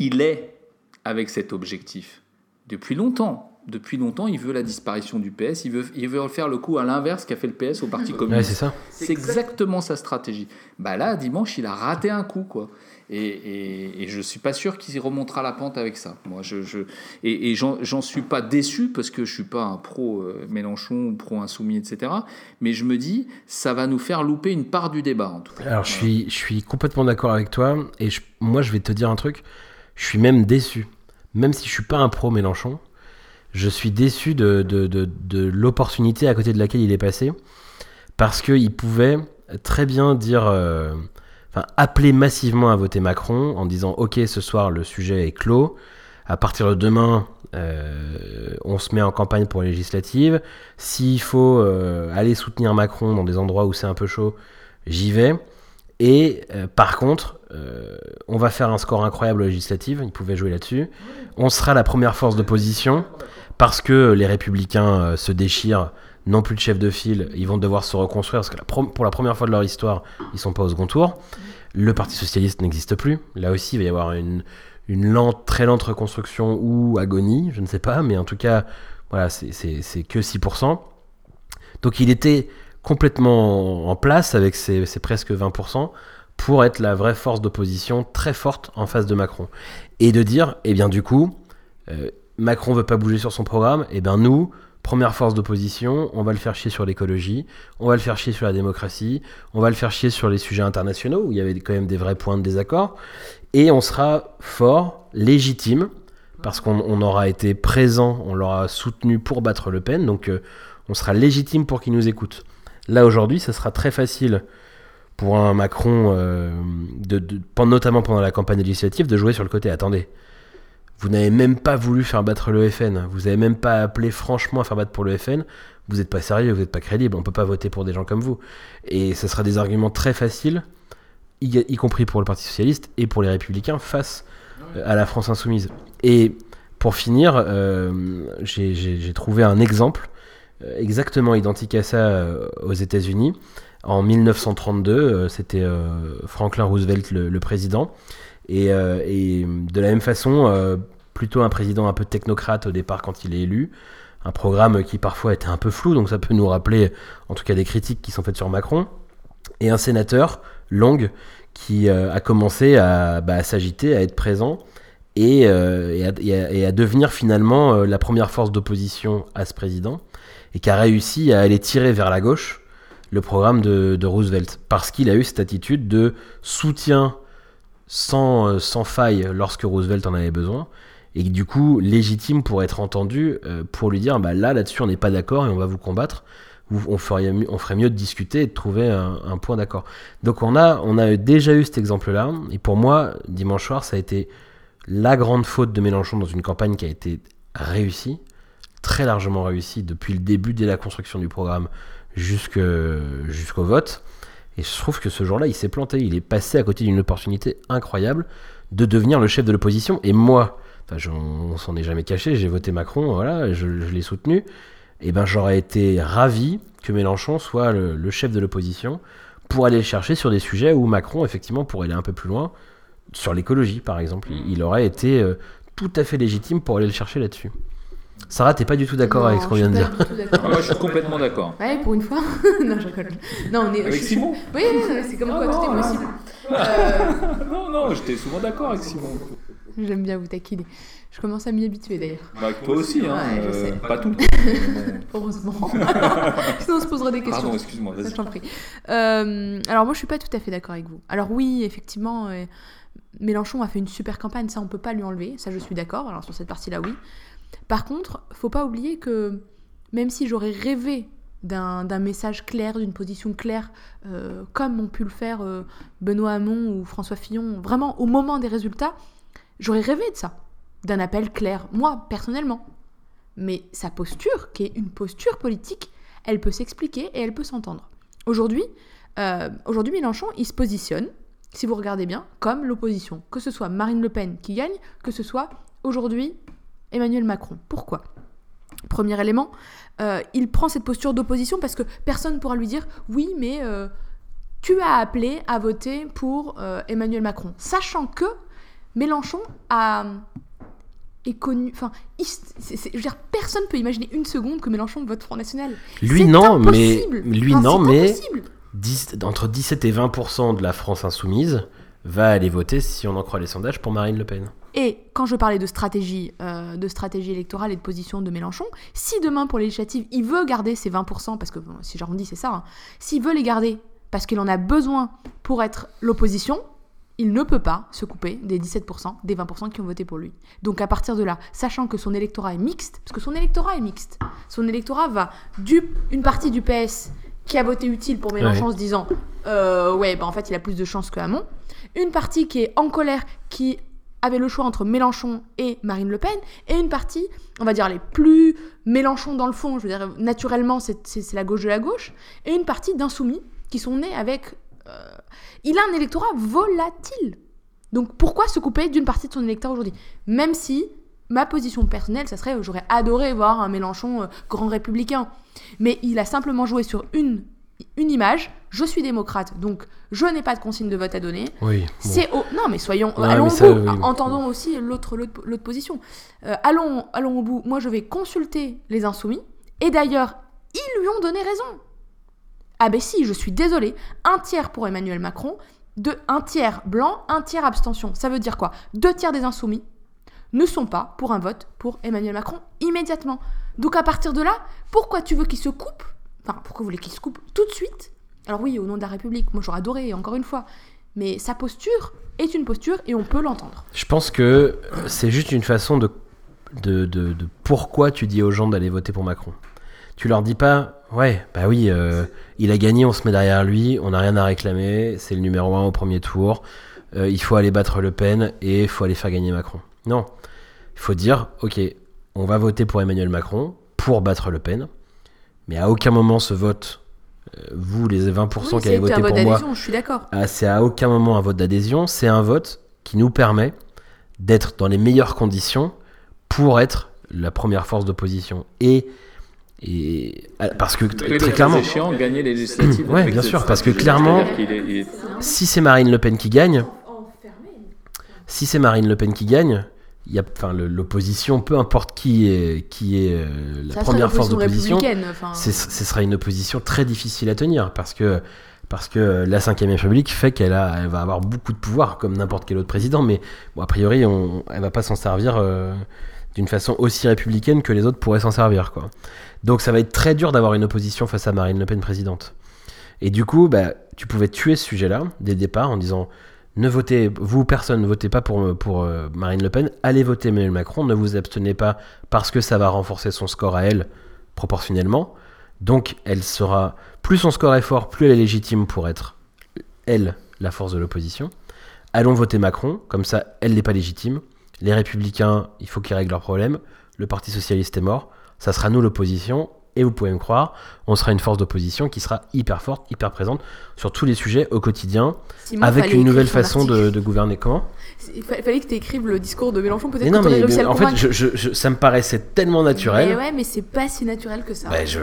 il est avec cet objectif depuis longtemps depuis longtemps, il veut la disparition du PS. Il veut, il veut faire le coup à l'inverse qu'a fait le PS au Parti communiste. c'est ça. C'est exactement sa stratégie. Bah là, dimanche, il a raté un coup, quoi. Et, et, et je suis pas sûr qu'il remontera la pente avec ça. Moi, je, je et, et j'en suis pas déçu parce que je suis pas un pro euh, Mélenchon, pro insoumis, etc. Mais je me dis, ça va nous faire louper une part du débat, en tout cas. Alors, je suis, je suis complètement d'accord avec toi. Et moi, je vais te dire un truc. Je suis même déçu. Même si je suis pas un pro Mélenchon, je suis déçu de, de, de, l'opportunité à côté de laquelle il est passé, parce qu'il pouvait très bien dire, euh, enfin, appeler massivement à voter Macron en disant Ok, ce soir le sujet est clos, à partir de demain, euh, on se met en campagne pour les législatives. S'il faut euh, aller soutenir Macron dans des endroits où c'est un peu chaud, j'y vais. Et par contre, on va faire un score incroyable aux législatives, il pouvait jouer là-dessus. On sera la première force d'opposition parce que les républicains euh, se déchirent, non plus de chef de file, ils vont devoir se reconstruire, parce que pour la première fois de leur histoire, ils sont pas au second tour. Le Parti Socialiste n'existe plus. Là aussi, il va y avoir une, très lente reconstruction ou agonie, je ne sais pas, mais en tout cas, voilà, c'est que 6%. Donc il était complètement en place avec ses, presque 20% pour être la vraie force d'opposition très forte en face de Macron. Et de dire, eh bien du coup, euh, Macron veut pas bouger sur son programme, et eh bien nous, première force d'opposition, on va le faire chier sur l'écologie, on va le faire chier sur la démocratie, on va le faire chier sur les sujets internationaux où il y avait quand même des vrais points de désaccord, et on sera fort, légitime, parce qu'on aura été présent, on l'aura soutenu pour battre Le Pen, donc euh, on sera légitime pour qu'il nous écoute. Là aujourd'hui, ça sera très facile pour un Macron, euh, de, notamment pendant la campagne législative, de jouer sur le côté. Attendez, vous n'avez même pas voulu faire battre le FN. Vous n'avez même pas appelé franchement à faire battre pour le FN. Vous n'êtes pas sérieux, vous n'êtes pas crédible. On ne peut pas voter pour des gens comme vous. Et ce sera des arguments très faciles, y, compris pour le Parti Socialiste et pour les Républicains, face euh, à la France Insoumise. Et pour finir, euh, j'ai trouvé un exemple euh, exactement identique à ça aux États-Unis. En 1932, c'était Franklin Roosevelt le président. Euh, et, de la même façon, euh, plutôt un président un peu technocrate au départ quand il est élu, un programme qui parfois était un peu flou, donc ça peut nous rappeler en tout cas des critiques qui sont faites sur Macron, et un sénateur, Long, qui euh, a commencé à, bah, s'agiter, à être présent, et, à, devenir finalement la première force d'opposition à ce président, et qui a réussi à aller tirer vers la gauche le programme de Roosevelt, parce qu'il a eu cette attitude de soutien sans, euh, sans faille lorsque Roosevelt en avait besoin, et du coup légitime pour être entendu, euh, pour lui dire bah là là-dessus on n'est pas d'accord et on va vous combattre. On ferait, on ferait mieux de discuter et de trouver un, point d'accord. Donc on a, on a déjà eu cet exemple-là, et pour moi, dimanche soir, ça a été la grande faute de Mélenchon dans une campagne qui a été réussie, très largement réussi depuis le début, dès la construction du programme jusqu'au vote. Et je trouve que ce jour-là, il s'est planté. Il est passé à côté d'une opportunité incroyable de devenir le chef de l'opposition. Et moi, enfin, on s'en est jamais caché, j'ai voté Macron, voilà, je, l'ai soutenu. Et ben, j'aurais été ravi que Mélenchon soit le, chef de l'opposition pour aller le chercher sur des sujets où Macron, effectivement, pourrait aller un peu plus loin, sur l'écologie, par exemple. Il, il aurait été euh, tout à fait légitime pour aller le chercher là-dessus. Sarah, t'es pas du tout d'accord avec ce qu'on vient de dire. Ah, moi, je suis complètement d'accord. Ouais, pour une fois. non, je rigole. Non, on est. Avec Simon Oui, c'est comme Ah quoi tout est là. possible. Euh, Non, non, j'étais souvent d'accord avec Simon. J'aime bien vous taquiner. Je commence à m'y habituer d'ailleurs. Bah, toi aussi, hein. Ouais, je euh, sais. pas tout. Heureusement. Sinon, on se poserait des questions. Pardon, excuse-moi, Ça, vas-y. je t'en prie. Euh, alors moi, je suis pas tout à fait d'accord avec vous. Alors oui, effectivement, euh, Mélenchon a fait une super campagne, ça on peut pas lui enlever, ça je suis d'accord. Alors sur cette partie-là, oui. Par contre, faut pas oublier que même si j'aurais rêvé d'un message clair, d'une position claire, euh, comme ont pu le faire euh, Benoît Hamon ou François Fillon, vraiment au moment des résultats, j'aurais rêvé de ça, d'un appel clair, moi personnellement. Mais sa posture, qui est une posture politique, elle peut s'expliquer et elle peut s'entendre. Aujourd'hui, euh, aujourd'hui Mélenchon, il se positionne, si vous regardez bien, comme l'opposition. Que ce soit Marine Le Pen qui gagne, que ce soit aujourd'hui Emmanuel Macron. Pourquoi? Premier élément, euh, il prend cette posture d'opposition parce que personne ne pourra lui dire oui, mais euh, tu as appelé à voter pour euh, Emmanuel Macron, sachant que Mélenchon a est connu, enfin, je veux dire, personne peut imaginer une seconde que Mélenchon vote Front National. Lui non, mais impossible. lui Enfin, non, c'est mais impossible. 10 entre 17 et 20% de la France insoumise va aller voter, si on en croit les sondages, pour Marine Le Pen. Et quand je parlais de stratégie, euh, de stratégie électorale et de position de Mélenchon, si demain pour les législatives, il veut garder ces 20%, parce que bon, si j'arrondis, c'est ça, hein, s'il veut les garder parce qu'il en a besoin pour être l'opposition, il ne peut pas se couper des 17%, des 20% qui ont voté pour lui. Donc à partir de là, sachant que son électorat est mixte, parce que son électorat est mixte, son électorat va du, une partie du PS qui a voté utile pour Mélenchon en se disant euh, ouais, bah en fait il a plus de chances que Hamon, une partie qui est en colère, qui avait le choix entre Mélenchon et Marine Le Pen, et une partie, on va dire les plus Mélenchon dans le fond, je veux dire naturellement c'est la gauche de la gauche, et une partie d'insoumis qui sont nés avec... euh, il a un électorat volatile. Donc pourquoi se couper d'une partie de son électorat aujourd'hui? Même si ma position personnelle, ça serait, j'aurais adoré voir un Mélenchon euh, grand républicain. Mais il a simplement joué sur une, une image, je suis démocrate, donc je n'ai pas de consigne de vote à donner. Oui. bon. C'est au... Non, mais soyons... Allons mais au bout. oui, bon. Entendons aussi l'autre l'autre l'autre position. Euh, allons, allons au bout. Moi, je vais consulter les insoumis. Et d'ailleurs, ils lui ont donné raison. Ah ben si, je suis désolée. Un tiers pour Emmanuel Macron, de, un tiers blanc, un tiers abstention. Ça veut dire quoi? Deux tiers des insoumis ne sont pas pour un vote pour Emmanuel Macron immédiatement. Donc à partir de là, pourquoi tu veux qu'il se coupe? Enfin, pourquoi vous voulez qu'il se coupe tout de suite? Alors oui, au nom de la République, moi j'aurais adoré, encore une fois. Mais sa posture est une posture et on peut l'entendre. Je pense que c'est juste une façon de, de, de, de pourquoi tu dis aux gens d'aller voter pour Macron. Tu leur dis pas, ouais, bah oui, euh, il a gagné, on se met derrière lui, on n'a rien à réclamer, c'est le numéro un au premier tour, euh, il faut aller battre Le Pen et il faut aller faire gagner Macron. Non, il faut dire, ok, on va voter pour Emmanuel Macron pour battre Le Pen, mais à aucun moment ce vote, euh, vous les 20% Oui, qui avez c'est voté un vote pour moi, d'adhésion, je suis d'accord. ah, c'est à aucun moment un vote d'adhésion, c'est un vote qui nous permet d'être dans les meilleures conditions pour être la première force d'opposition. Et, et ah, parce que très, clairement, échéant, gagner les législatives. Ouais, bien sûr, parce que clairement- c'est-à-dire qu'il est- il est- si c'est Marine Le Pen qui gagne, si c'est Marine Le Pen qui gagne, il y a, enfin, l'opposition, peu importe qui est, qui est euh, la Ça première force d'opposition, ce sera une opposition très difficile à tenir parce que parce que la 5 République fait qu'elle a, elle va avoir beaucoup de pouvoir comme n'importe quel autre président, mais bon, a priori, on, elle va pas s'en servir euh, d'une façon aussi républicaine que les autres pourraient s'en servir, quoi. Donc ça va être très dur d'avoir une opposition face à Marine Le Pen présidente. Et du coup, bah, tu pouvais tuer ce sujet-là dès le départ en disant ne votez, vous personne, ne votez pas pour, euh, Marine Le Pen, allez voter Emmanuel Macron, ne vous abstenez pas parce que ça va renforcer son score à elle proportionnellement. Donc elle sera, plus son score est fort, plus elle est légitime pour être, elle, la force de l'opposition. Allons voter Macron, comme ça, elle n'est pas légitime. Les républicains, il faut qu'ils règlent leurs problèmes. le Parti Socialiste est mort, ça sera nous l'opposition, et vous pouvez me croire, on sera une force d'opposition qui sera hyper forte, hyper présente sur tous les sujets au quotidien, Simon, avec une nouvelle façon de, gouverner. Comment? Il fa- fallait que tu écrives le discours de Mélenchon, peut-être non, mais, mais en fait, convaincre. je, je- je- ça me paraissait tellement naturel. Mais ouais, mais c'est pas si naturel que ça. Bah, je...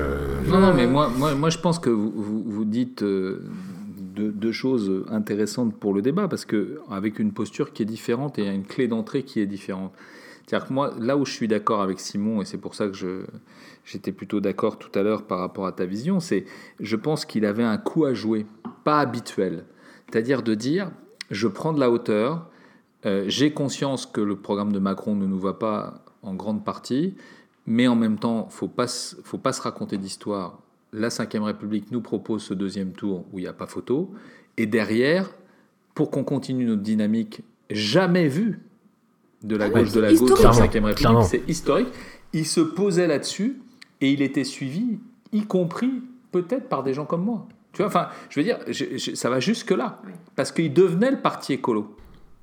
Non, non, mais moi, moi, moi je pense que vous, vous, vous dites euh, deux, deux choses intéressantes pour le débat, parce que avec une posture qui est différente et une clé d'entrée qui est différente. C'est-à-dire que moi, là où je suis d'accord avec Simon, et c'est pour ça que je, j'étais plutôt d'accord tout à l'heure par rapport à ta vision, c'est je pense qu'il avait un coup à jouer, pas habituel. C'est-à-dire de dire, je prends de la hauteur, euh, j'ai conscience que le programme de Macron ne nous va pas en grande partie, mais en même temps, faut pas, faut pas se raconter d'histoire. La Ve République nous propose ce deuxième tour où il n'y a pas photo, et derrière, pour qu'on continue notre dynamique jamais vue de la Ah gauche oui, de la gauche de la. République, c'est historique. Il se posait là-dessus et il était suivi, y compris peut-être par des gens comme moi. Tu vois, enfin, je veux dire, je- je- ça va jusque là, parce qu'il devenait le parti écolo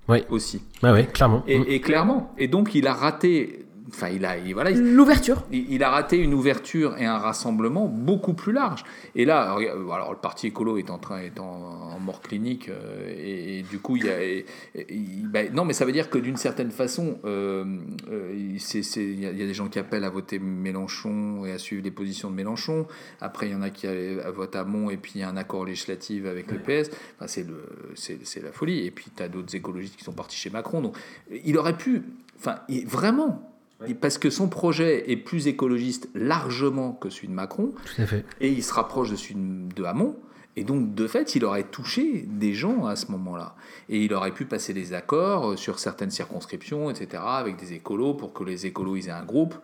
Oui. aussi, Ouais, ouais, clairement. et, Mm. et clairement. Et donc il a raté. Enfin, il a, il- voilà, il- L'ouverture. il il a raté une ouverture et un rassemblement beaucoup plus large. Et là, alors le parti écolo est en train est en, en mort clinique euh, et, et du coup il y a et- et- il- ben, non mais ça veut dire que d'une certaine façon euh, euh, il c'est- c'est- il y, a des gens qui appellent à voter Mélenchon et à suivre les positions de Mélenchon. Après il y en a qui votent à Mont et puis il y a un accord législatif avec le PS. Enfin, c'est le c'est c'est la folie. Et puis tu as d'autres écologistes qui sont partis chez Macron. Donc il aurait pu, enfin vraiment. Et Parce que son projet est plus écologiste largement que celui de Macron, Tout à fait. et il se rapproche de celui de Hamon, et donc de fait, il aurait touché des gens à ce moment-là. Et il aurait pu passer des accords sur certaines circonscriptions, etc., avec des écolos, pour que les écolos ils aient un groupe.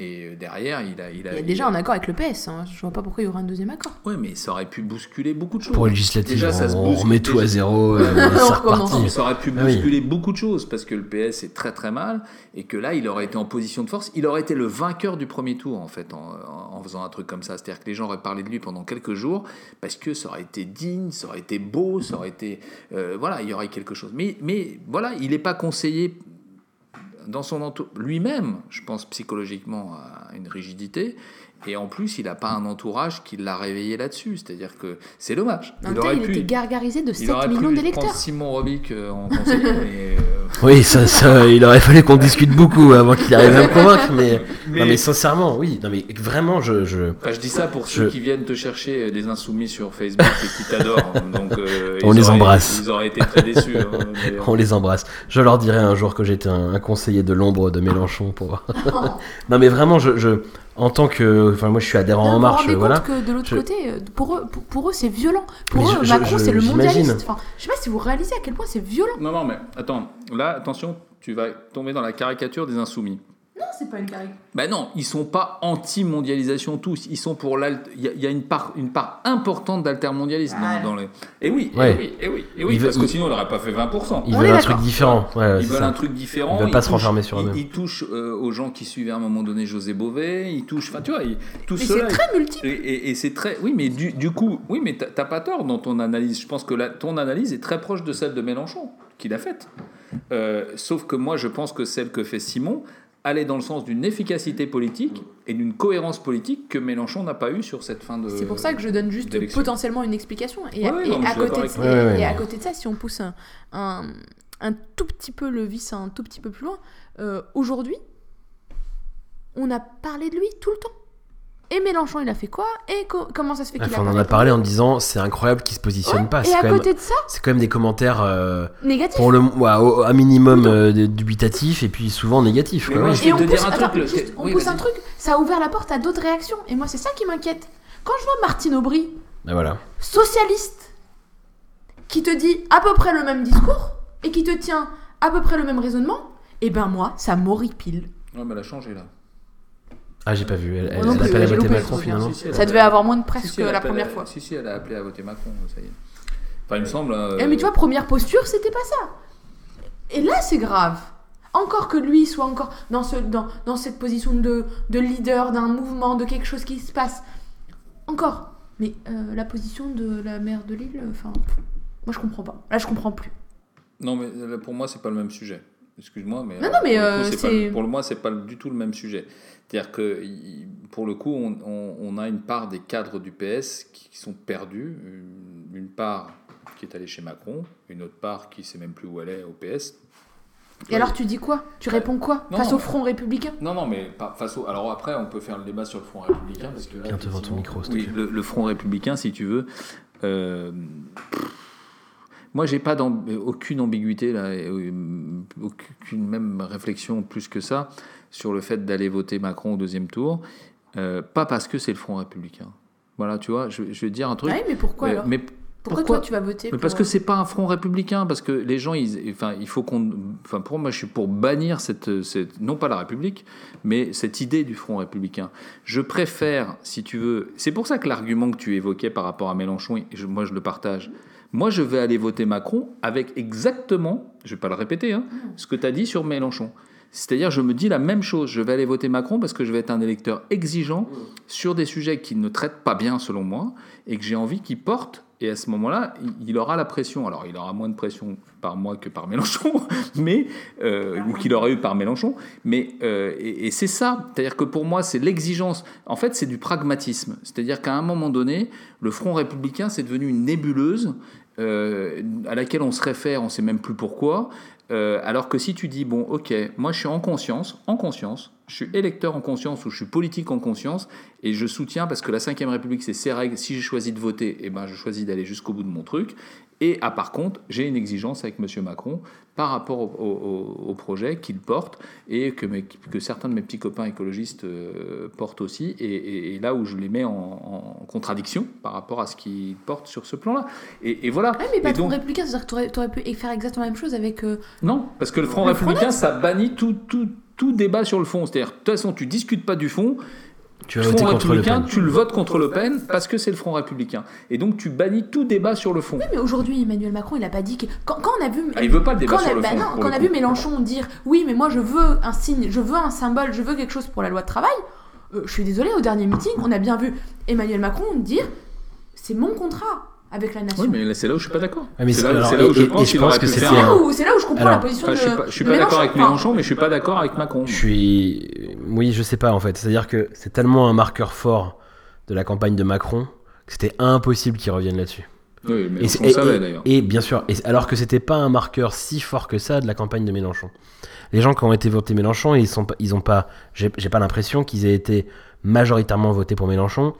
Et euh, derrière, il a... Il a, Il y a il déjà a- un accord avec le PS. hein. Je vois pas pourquoi il y aurait un deuxième accord. Ouais, mais ça aurait pu bousculer beaucoup de choses. Pour les législatives, Déjà, ça se on remet tout à zéro, euh, On. Ça aurait pu Ah oui. bousculer beaucoup de choses parce que le PS est très très mal et que là il aurait été en position de force. Il aurait été le vainqueur du premier tour en fait en, en- en faisant un truc comme ça. C'est-à-dire que les gens auraient parlé de lui pendant quelques jours parce que ça aurait été digne, ça aurait été beau, ça aurait été euh, voilà, il y aurait quelque chose. Mais mais voilà, il n'est pas conseillé dans son entourage lui-même, je pense psychologiquement à une rigidité. Et en plus, il n'a pas un entourage qui l'a réveillé là-dessus. C'est-à-dire que c'est dommage. En même temps, il était gargarisé de Il 7 aurait millions pu prendre d'électeurs. Simon Robic euh, en conseiller, mais, euh, Oui, ça, ça, il aurait fallu qu'on discute beaucoup avant qu'il arrive à me convaincre, mais, Mais- non, mais sincèrement, oui, non, mais vraiment, je, je... enfin, je dis ça pour ceux qui viennent te chercher euh, des insoumis sur Facebook et qui t'adorent. Donc, euh, On les auraient- embrasse. Ils auraient été très déçus. hein, on les embrasse. Je leur dirai un jour que j'étais un, un conseiller de l'ombre de Mélenchon pour. non, mais vraiment, je, je, en tant que, enfin, moi, je suis adhérent en marche, voilà. que de l'autre Je- côté, euh, pour eux, pour, pour eux c'est violent. Pour Mais eux, je- Macron, c'est le mondialiste. Enfin, je sais pas si vous réalisez à quel point c'est violent. Non, non, mais attends. Là, attention, tu vas tomber dans la caricature des insoumis. Non, c'est pas une caricature. Ben non, ils sont pas anti-mondialisation tous. Ils sont pour l'alt. Il y, a- il y a une part, une part importante d'altermondialisme Ouais. dans, dans les. Et oui, Ouais. et oui, et oui, et oui, Ils parce veulent- que sinon on n'aurait pas fait 20%. Ils On veulent un truc différent. Ouais, Ils veulent ça. un truc différent. Ils veulent pas se touchent- renfermer sur ils- eux-mêmes. Ils touchent euh, aux gens qui suivaient à un moment donné José Bové. Ils touchent. Enfin, tu vois, ils- tout Mais c'est très multiple. Et, et- et c'est très. Oui, mais du, du coup, oui, mais t'as t'as pas tort dans ton analyse. Je pense que la- ton analyse est très proche de celle de Mélenchon, qu'il a faite. Euh, sauf que moi, je pense que celle que fait Simon allait dans le sens d'une efficacité politique et d'une cohérence politique que Mélenchon n'a pas eu sur cette fin de. C'est pour ça que je donne juste potentiellement une explication. Et, Ouais, non, à, côté de, et à côté de ça, si on pousse un, un, un tout petit peu le vis un tout petit peu plus loin, euh, aujourd'hui, on a parlé de lui tout le temps. Et Mélenchon, il a fait quoi Et co- comment ça se fait qu'il Enfin, a on en a parlé en disant c'est incroyable qu'il se positionne Ouais, pas. Et à quand, même- côté de ça, c'est quand même des commentaires euh, négatif. pour le ouais, au, à minimum euh, dubitatifs et puis souvent négatifs. Quoi, vais Et on te pousse, dire un attends, truc, le- juste, on oui, pousse un truc, ça a ouvert la porte à d'autres réactions. Et moi, c'est ça qui m'inquiète. Quand je vois Martine Aubry, Ben voilà. socialiste, qui te dit à peu près le même discours et qui te tient à peu près le même raisonnement, et ben moi, ça m'horripile. Ouais, mais elle a changé là. Ah, j'ai pas vu. Elle, elle, non elle appelle à voter Macron finalement. Si, si, elle Ça devait avoir moins de presse Si, si, que elle la première fois. Si, si, elle a appelé à voter Macron, ça y est. Enfin, il me semble. euh, Eh, mais tu vois, première posture, c'était pas ça. Et là, c'est grave. Encore que lui soit encore dans, ce, dans, dans cette position de, de leader d'un mouvement, de quelque chose qui se passe. Encore. Mais euh, la position de la maire de Lille, enfin, moi je comprends pas. Là, je comprends plus. Non, mais là, pour moi, c'est pas le même sujet. Excuse-moi, mais, Non, non, mais, euh, coup, pas- pour le moi, c'est pas du tout le même sujet. C'est-à-dire que pour le coup, on, on- on a une part des cadres du PS qui sont perdus, une, une part qui est allée chez Macron, une autre part qui sait même plus où elle est au PS. Et alors tu dis quoi? Tu réponds quoi? Non, Face non. au Front républicain? Non, non, mais pas face au. Alors après, on peut faire le débat sur le Front républicain parce que là, devant ton micro, Oui, le, le Front républicain, si tu veux. euh, moi, j'ai pas aucune ambiguïté là, euh, aucune même réflexion plus que ça sur le fait d'aller voter Macron au deuxième tour. Euh, pas parce que c'est le Front républicain. Voilà, tu vois, je, je vais te dire un truc. Ouais, mais pourquoi alors mais Pourquoi, pourquoi toi tu vas voter mais parce pour, que euh, c'est pas un front républicain, parce que les gens, ils, enfin, il faut qu'on, enfin, pour moi, je suis pour bannir cette, cette, non pas la République, mais cette idée du front républicain. Je préfère, si tu veux, c'est pour ça que l'argument que tu évoquais par rapport à Mélenchon, je- moi je le partage. Moi, je vais aller voter Macron avec exactement, je vais pas le répéter, hein, ce que tu as dit sur Mélenchon. C'est-à-dire, je me dis la même chose. Je vais aller voter Macron parce que je vais être un électeur exigeant sur des sujets qui ne traitent pas bien, selon moi, et que j'ai envie qu'il porte. Et à ce moment-là, il- il aura la pression. Alors, il aura moins de pression par moi que par Mélenchon, mais euh, ou qu'il aurait eu par Mélenchon. Mais euh, et, et c'est ça. C'est-à-dire que pour moi, c'est l'exigence. En fait, c'est du pragmatisme. C'est-à-dire qu'à un moment donné, le Front républicain, c'est devenu une nébuleuse euh, à laquelle on se réfère, on ne sait même plus pourquoi. Euh, alors que si tu dis, bon, ok, moi je suis en conscience, en conscience, je suis électeur en conscience ou je suis politique en conscience, et je soutiens parce que la Ve République, c'est ses règles. Si j'ai choisi de voter, eh ben, je choisis d'aller jusqu'au bout de mon truc. Et ah, par contre, j'ai une exigence avec M. Macron par rapport au, au- au projet qu'il porte et que, mes- que certains de mes petits copains écologistes euh, portent aussi. Et, et- et là où je les mets en, en contradiction par rapport à ce qu'ils portent sur ce plan-là. Et, et voilà. Ouais, mais patron donc- républicain, c'est-à-dire que tu aurais pu faire exactement la même chose avec. euh, non, parce que le Front Le républicain, ça bannit tout, tout, tout débat sur le fond. C'est-à-dire, de toute façon, tu discutes pas du fond. Tu Le Front contre Le républicain, Pen. tu le votes contre Le Pen parce que c'est le Front républicain. Et donc, tu bannis tout débat sur le fond. Oui, mais aujourd'hui, Emmanuel Macron, il a pas dit que. Quand, quand on a vu. Ah, il veut pas le débat quand on a- sur le bah fond, non, quand le on a coup. vu Mélenchon dire oui, mais moi je veux un signe, je veux un symbole, je veux quelque chose pour la loi de travail, euh, je suis désolée, au dernier meeting, on a bien vu Emmanuel Macron dire c'est mon contrat avec la nation. Oui, mais c'est là où je suis pas d'accord. Ah, c'est là, où et- je et- et pense je qu'il pense aurait que pu c'était faire c'est là un- où, c'est là où je comprends Alors, la position Enfin, je suis de. pas, je suis de pas d'accord avec Mélenchon, mais je suis pas d'accord avec Macron. Je suis. Oui, je sais pas en fait. C'est-à-dire que c'est tellement un marqueur fort de la campagne de Macron que c'était impossible qu'il revienne là-dessus. Oui, mais d'ailleurs. et bien sûr, et, alors que c'était pas un marqueur si fort que ça de la campagne de Mélenchon. Les gens qui ont été votés Mélenchon, ils sont ils ont pas, j'ai j'ai pas l'impression qu'ils aient été majoritairement votés pour Mélenchon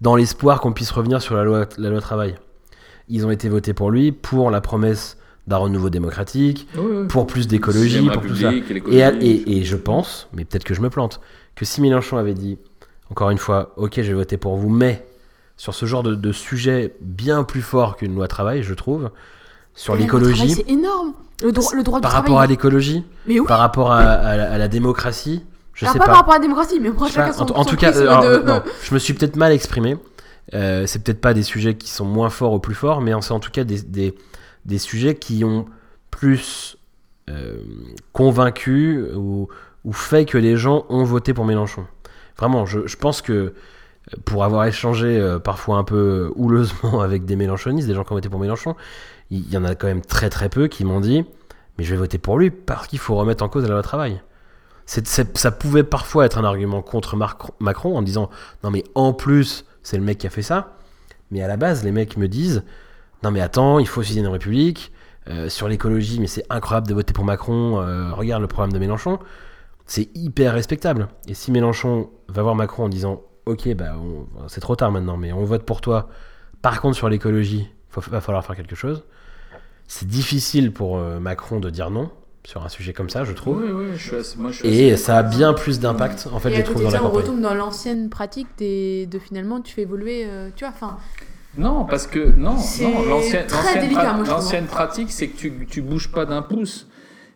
dans l'espoir qu'on puisse revenir sur la loi, la loi travail. Ils ont été votés pour lui pour la promesse d'un renouveau démocratique, Oui, oui. pour plus d'écologie, pour tout ça. Et Et, l'écologie. à- et- et je pense, mais peut-être que je me plante, que si Mélenchon avait dit, encore une fois, ok, je vais voter pour vous, mais sur ce genre de, de sujet bien plus fort qu'une loi travail, je trouve, sur l'écologie, C'est énorme. Le, droit- le droit du par travail. rapport à l'écologie, Mais oui. par rapport à, à la, à la démocratie, je Alors sais pas, par rapport à la démocratie, mais moi Je sais pas, chacun son, en, en son tout cas, prisme euh, alors, de- non, je me suis peut-être mal exprimé. Euh, c'est peut-être pas des sujets qui sont moins forts ou plus forts, mais c'est en tout cas des, des, des sujets qui ont plus euh, convaincu ou, fait que les gens ont voté pour Mélenchon. Vraiment, je, pense que euh, pour avoir échangé euh, parfois un peu houleusement avec des Mélenchonistes, des gens qui ont voté pour Mélenchon, il y en a quand même très très peu qui m'ont dit mais je vais voter pour lui parce qu'il faut remettre en cause la loi travail. Ça pouvait parfois être un argument contre Macron en disant non mais en plus c'est le mec qui a fait ça mais à la base les mecs me disent non mais attends il faut aussi une république euh, sur l'écologie mais c'est incroyable de voter pour Macron euh, regarde le programme de Mélenchon c'est hyper respectable et si Mélenchon va voir Macron en disant ok bah on- c'est trop tard maintenant mais on vote pour toi par contre sur l'écologie il va falloir faire quelque chose c'est difficile pour euh, Macron de dire non sur un sujet comme ça je trouve Oui, oui, je suis assez- moi, je suis et assez- ça a bien plus d'impact, en fait, Et je trouve, dans la ça, on campagne. retombe dans l'ancienne pratique des, de finalement tu fais évoluer, euh, tu vois, enfin. Non, parce que non, C'est non l'ancienne pratique, c'est que tu, tu bouges pas d'un pouce.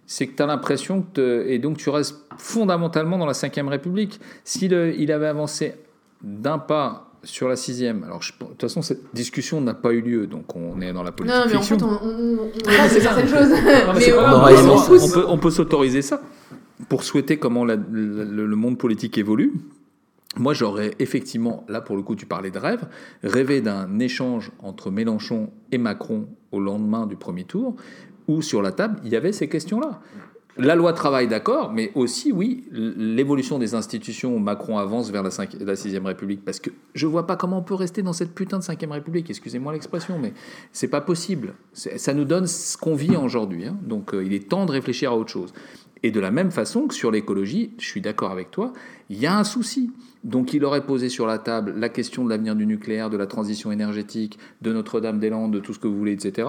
C'est que tu as l'impression que. te- et donc tu restes fondamentalement dans la Ve République. S'il il avait avancé d'un pas sur la sixième, alors je- de toute façon, cette discussion n'a pas eu lieu, donc on est dans la politique Non, mais en fait, on, on, on de certaines choses. C'est on, peut, on peut s'autoriser ça pour souhaiter comment la- le monde politique évolue. Moi, j'aurais effectivement, là pour le coup, tu parlais de rêve, rêvé d'un échange entre Mélenchon et Macron au lendemain du premier tour, où sur la table, il y avait ces questions-là. La loi travail, d'accord, mais aussi, oui, l'évolution des institutions. Macron avance vers la, 5, la 6ème République. Parce que je vois pas comment on peut rester dans cette putain de 5ème République. Excusez-moi l'expression, mais c'est pas possible. Ça nous donne ce qu'on vit aujourd'hui. Hein. Donc euh, il est temps de réfléchir à autre chose. Et de la même façon que sur l'écologie, je suis d'accord avec toi, il y a un souci. Donc il aurait posé sur la table la question de l'avenir du nucléaire, de la transition énergétique, de Notre-Dame-des-Landes, de tout ce que vous voulez, etc.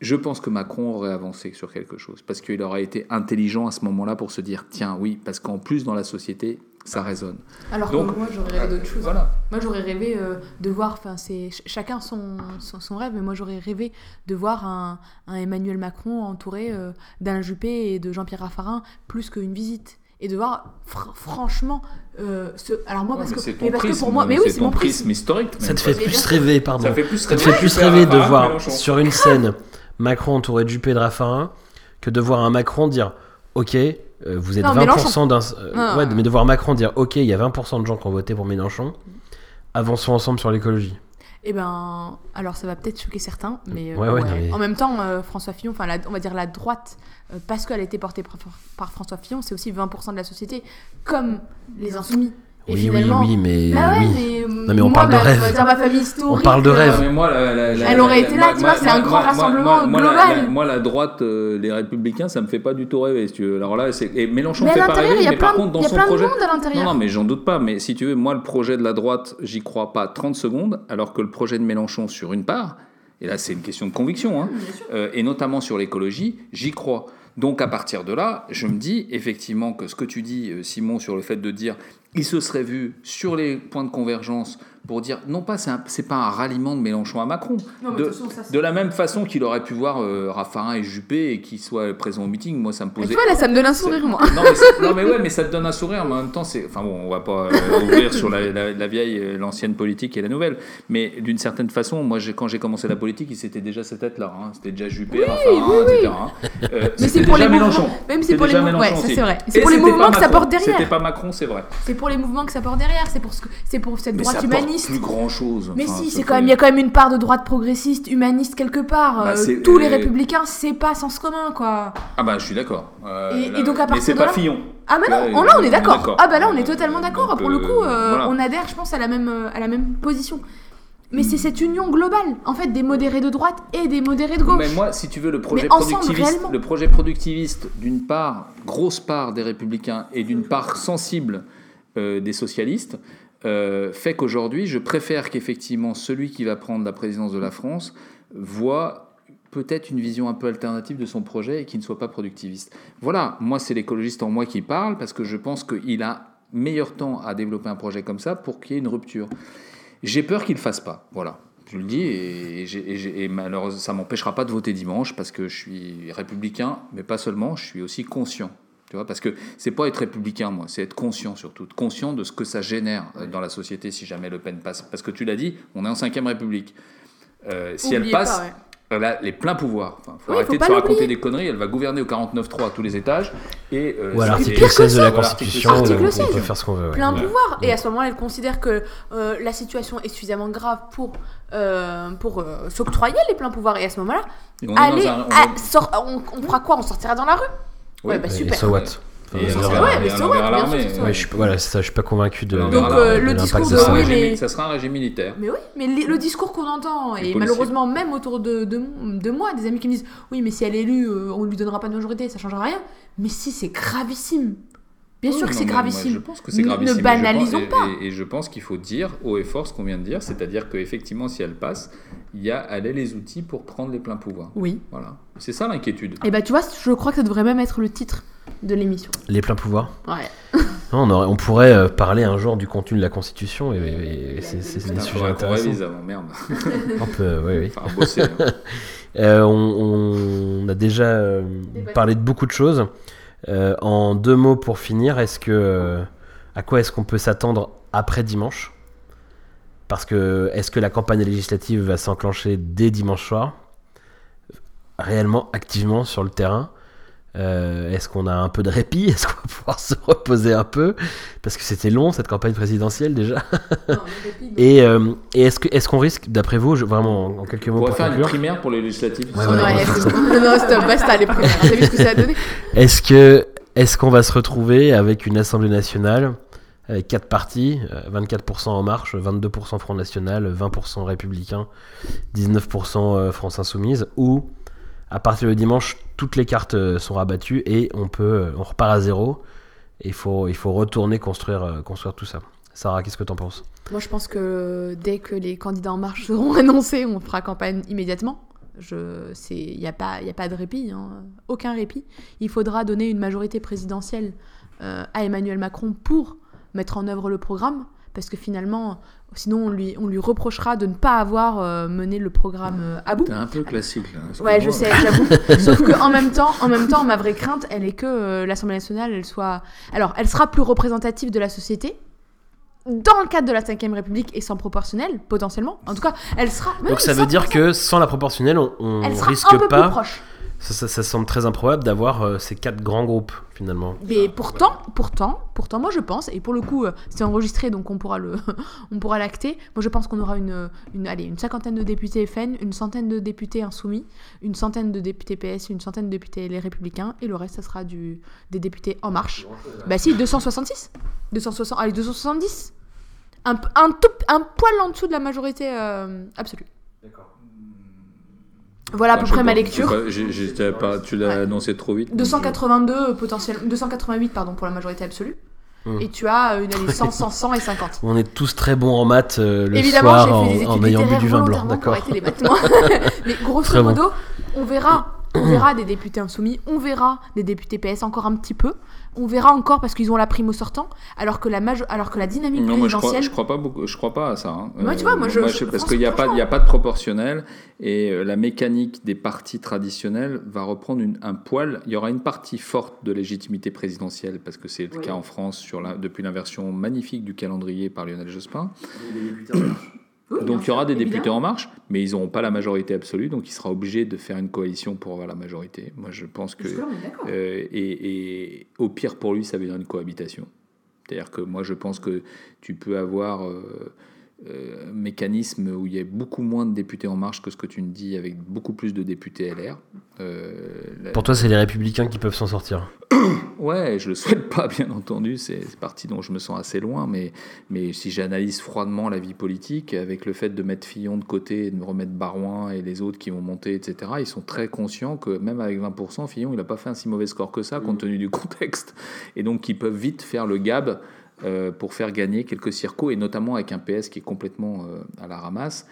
Je pense que Macron aurait avancé sur quelque chose, parce qu'il aurait été intelligent à ce moment-là pour se dire, tiens, oui, parce qu'en plus dans la société, ça résonne. Alors que moi, j'aurais rêvé d'autre chose. Voilà. Moi, j'aurais rêvé euh, de voir, enfin, c'est chacun son, son, rêve, mais moi, j'aurais rêvé de voir un, Emmanuel Macron entouré euh, d'Alain Juppé et de Jean-Pierre Raffarin plus qu'une visite et de voir franchement euh, ce... alors moi parce, que, mais parce que pour moi mais oui c'est mon prisme historique ça te fait plus rêver pardon ça, fait plus rêver, te fait plus rêver de voir sur une scène Macron entouré de Juppé et de Raffarin que de voir un Macron dire ok euh, vous êtes 20% d'un euh, ouais mais de voir Macron dire ok il y a 20% de gens qui ont voté pour Mélenchon avançons ensemble sur l'écologie. Eh ben, alors ça va peut-être choquer certains, mais, euh, en même temps, euh, François Fillon, enfin, on va dire la droite, euh, parce qu'elle a été portée par François Fillon, c'est aussi 20% de la société, comme les insoumis oui, oui, oui, mais. Bah oui. mais, non, mais on parle de rêve. Ma famille historique. On parle de rêve. Mais moi, Elle aurait été là, tu vois, c'est un grand rassemblement global. moi, la droite, euh, les Républicains, ça me fait pas du tout rêver, si tu veux. Alors là, et Mélenchon fait pas rêver, mais par contre, dans son projet. Non, non, mais j'en doute pas. Mais si tu veux, moi, le projet de la droite, j'y crois pas 30 secondes, alors que le projet de Mélenchon, sur une part, et là, c'est une question de conviction, hein, euh, et notamment sur l'écologie, j'y crois. Donc à partir de là, je me dis effectivement que ce que tu dis, euh, Simon, sur le fait de dire il se serait vu sur les points de convergence pour dire non pas c'est pas un ralliement de Mélenchon à Macron. De, la même façon qu'il aurait pu voir euh, Raffarin et Juppé et qu'ils soient présents au meeting moi ça me posait tu vois là ça me donne un sourire moi. Non mais, non mais, ouais mais ça te donne un sourire mais en même temps c'est enfin bon on va pas euh, ouvrir sur la, vieille euh, l'ancienne politique et la nouvelle. Mais d'une certaine façon moi quand j'ai commencé la politique c'était déjà cette tête là hein. c'était déjà Juppé Raffarin etc. hein. mais c'est pour les Mélenchon. même c'est pour les mouvements. Ouais c'est vrai. c'est pour les mouvements que ça porte derrière. C'était pas Macron c'est vrai. C'est pour les mouvements que ça porte derrière. C'est pour ce c'est pour cette droite humaniste plus grand chose. Mais si, c'est quand même, il y a quand même une part de droite progressiste, humaniste quelque part. Bah, euh, tous les républicains, c'est pas sens commun, quoi. Ah bah je suis d'accord. Euh, et, donc à partir Mais c'est pas Fillon. Ah bah non, là, on est d'accord. Ah bah là on est totalement d'accord. Pour le coup, euh, on adhère, je pense, à la même à la même position. Mais c'est cette union globale, en fait, des modérés de droite et des modérés de gauche. Mais moi, si tu veux, le projet productiviste, le projet productiviste, d'une part, grosse part des républicains et d'une part sensible des socialistes, euh, fait qu'aujourd'hui, je préfère qu'effectivement celui qui va prendre la présidence de la France voit peut-être une vision un peu alternative de son projet et qui ne soit pas productiviste. Voilà, moi c'est l'écologiste en moi qui parle parce que je pense qu'il a meilleur temps à développer un projet comme ça pour qu'il y ait une rupture. J'ai peur qu'il ne fasse pas, voilà. Je le dis, et, et, malheureusement, ça m'empêchera pas de voter dimanche parce que je suis républicain, mais pas seulement, je suis aussi conscient tu vois, parce que c'est pas être républicain, moi, c'est être conscient surtout, conscient de ce que ça génère euh, dans la société si jamais Le Pen passe. Parce que tu l'as dit, on est en 5 République. Euh, si elle passe, elle a les pleins pouvoirs. Enfin, faut arrêter de se raconter des conneries. Elle va gouverner au 49-3 à tous les étages. Et, euh, ou à l'article 16 de la Constitution, on peut faire ce qu'on veut. Plein pouvoir. Et à ce moment-là, elle considère que la situation est suffisamment grave pour, pour s'octroyer les pleins pouvoirs. Et à ce moment-là, allez, on, on fera quoi? On sortira dans la rue? Ouais, bah super. So what ouais, mais so what, bien sûr. Ouais, je suis, voilà, ça, je suis pas convaincu de. Donc euh, le discours de, oui, mais... ça sera un régime militaire. Mais oui, mais le discours qu'on entend et malheureusement même autour de, de, de, moi, des amis qui me disent oui, mais si elle est élue, euh, on lui donnera pas de majorité, ça changera rien. Mais si, c'est gravissime. Bien sûr que c'est gravissime. je pense que c'est gravissime. Ne banalisons pas. Et, je pense qu'il faut dire haut et fort ce qu'on vient de dire, c'est-à-dire qu'effectivement, si elle passe, il y a, elle a les outils pour prendre les pleins pouvoirs. Oui. Voilà. C'est ça l'inquiétude. Et bah, tu vois, je crois que ça devrait même être le titre de l'émission. Les pleins pouvoirs Ouais. on, aurait, on, pourrait euh, parler un jour du contenu de la Constitution et, c'est des sujets intéressants. Avant, merde. on peut, oui, oui. Enfin, bosser, hein. euh, on, on, a déjà euh, parlé de beaucoup de choses. Euh, en deux mots pour finir, est-ce que euh, à quoi est-ce qu'on peut s'attendre après dimanche? Parce que est-ce que la campagne législative va s'enclencher dès dimanche soir, réellement, activement sur le terrain? Euh, est-ce qu'on a un peu de répit? Est-ce qu'on va pouvoir se reposer un peu? Parce que c'était long cette campagne présidentielle déjà. et, euh, et est-ce qu'on risque, d'après vous, je- vraiment en, en quelques mots On va pour faire une primaire pour les législatives. Ouais, Ouais, voilà. c'est bon. non, non, stop, basta les premières. T'as vu ce que ça a donné? Est-ce que est-ce qu'on va se retrouver avec une Assemblée nationale avec quatre partis, euh, 24% En Marche, 22% Front National, 20% Républicains, 19% euh, France Insoumise, ou à partir de dimanche, toutes les cartes euh, sont rabattues et on peut, euh, on repart à zéro. Il faut, retourner construire, euh, construire tout ça. Sarah, qu'est-ce que t'en penses? Moi, je pense que dès que les candidats en marche seront annoncés, on fera campagne immédiatement. Il n'y a, pas- a pas de répit, hein. aucun répit. Il faudra donner une majorité présidentielle à Emmanuel Macron pour mettre en œuvre le programme, parce que finalement, sinon on lui, on lui reprochera de ne pas avoir euh, mené le programme euh, à bout. T'es un peu classique là. Ouais, je sais, j'avoue. Sauf que en même temps, en même temps, ma vraie crainte, elle est que euh, l'Assemblée nationale, elle soit, alors, elle sera plus représentative de la société dans le cadre de la 5ème République et sans proportionnelle, potentiellement. En tout cas, elle sera. Donc ça veut dire que sans la proportionnelle, on, on elle sera risque un peu pas. plus proche. Ça, ça- ça semble très improbable d'avoir euh, ces quatre grands groupes finalement. Mais pourtant, pourtant, pourtant, moi je pense, et pour le coup, euh, c'est enregistré, donc on pourra le, on pourra l'acter. Moi je pense qu'on aura une, une, allez, une cinquantaine de députés FN, une centaine de députés insoumis, une centaine de députés PS, une centaine de députés Les Républicains, et le reste, ça sera du, des députés En Marche. Bah si, 266 260, allez, 270 un, un, tout, un poil en dessous de la majorité euh, absolue. Voilà à peu près ma pas, lecture. je sais pas, j'ai- j'ai- pas- tu l'as Ouais. annoncé trop vite. donc 282 potentiellement 288 pardon pour la majorité absolue. Hmm. Et tu as une allez, 100, 100, 100 et 50. On est tous très bons en maths euh, le Évidemment, soir j'ai en, fait des études en ayant bu du vin blanc, volontairement pour d'accord arrêter les bâtiments. Mais grosso Très bon. modo, on verra, on verra des députés insoumis, on verra des députés PS encore un petit peu, on verra encore parce qu'ils ont la prime au sortant, alors que la majo- alors que la dynamique Non, moi je crois, présidentielle. je crois pas beaucoup, je crois pas à ça. hein. Moi, tu vois, moi, je- je- parce qu'il n'y a pas, il y a pas de proportionnel et euh, la mécanique des partis traditionnels va reprendre une- un poil. Il y aura une partie forte de légitimité présidentielle parce que c'est le cas en France sur la, depuis l'inversion magnifique du calendrier par Lionel Jospin. Oui, Donc il y aura sûr, des députés évidemment. en marche, mais ils n'auront pas la majorité absolue, donc il sera obligé de faire une coalition pour avoir la majorité. Moi je pense que euh, et, et au pire pour lui, ça veut dire une cohabitation. C'est-à-dire que moi, je pense que tu peux avoir euh, euh, un mécanisme où il y a beaucoup moins de députés en marche que ce que tu me dis, avec beaucoup plus de députés LR. Euh, la- Pour toi, c'est les républicains qui peuvent s'en sortir. Ouais, je le souhaite pas, bien entendu. C'est parti dont je me sens assez loin. Mais, mais si j'analyse froidement la vie politique, avec le fait de mettre Fillon de côté et de me remettre Barouin et les autres qui vont monter, etc., ils sont très conscients que même avec 20%, Fillon, il n'a pas fait un si mauvais score que ça, compte tenu du contexte. Et donc, ils peuvent vite faire le gab pour faire gagner quelques circos, et notamment avec un PS qui est complètement euh, à la ramasse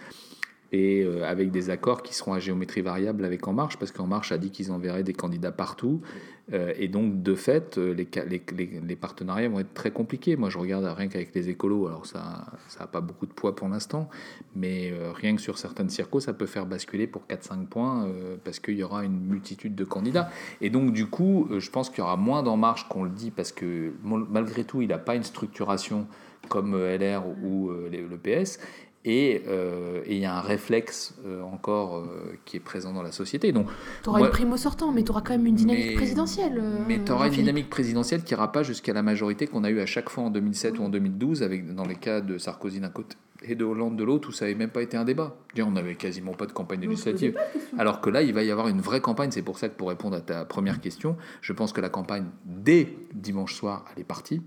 et euh, avec des accords qui seront à géométrie variable avec En Marche, parce qu'En Marche a dit qu'ils enverraient des candidats partout, euh, et donc de fait, euh, les, partenariats vont être très compliqués. Moi, je regarde rien qu'avec les écolos, alors ça ça n'a pas beaucoup de poids pour l'instant, mais rien que sur certaines circos, ça peut faire basculer pour 4-5 points, parce qu'il y aura une multitude de candidats. Et donc, du coup, je pense qu'il y aura moins d'En Marche qu'on le dit, parce que malgré tout, il n'a pas une structuration comme LR ou le PS. Et euh, et il y a un réflexe euh, encore euh, qui est présent dans la société. Donc, T'auras Ouais. une prime au sortant, mais t'auras quand même une dynamique Mais- présidentielle. mais tu auras une dynamique présidentielle qui n'ira pas jusqu'à la majorité qu'on a eue à chaque fois en 2007 ou en 2012, avec, dans les cas de Sarkozy d'un côté et de Hollande de l'autre, où ça n'avait même pas été un débat. On n'avait quasiment pas de campagne législative. Alors que là, il va y avoir une vraie campagne. C'est pour ça que pour répondre à ta première question, je pense que la campagne, dès dimanche soir, elle est partie.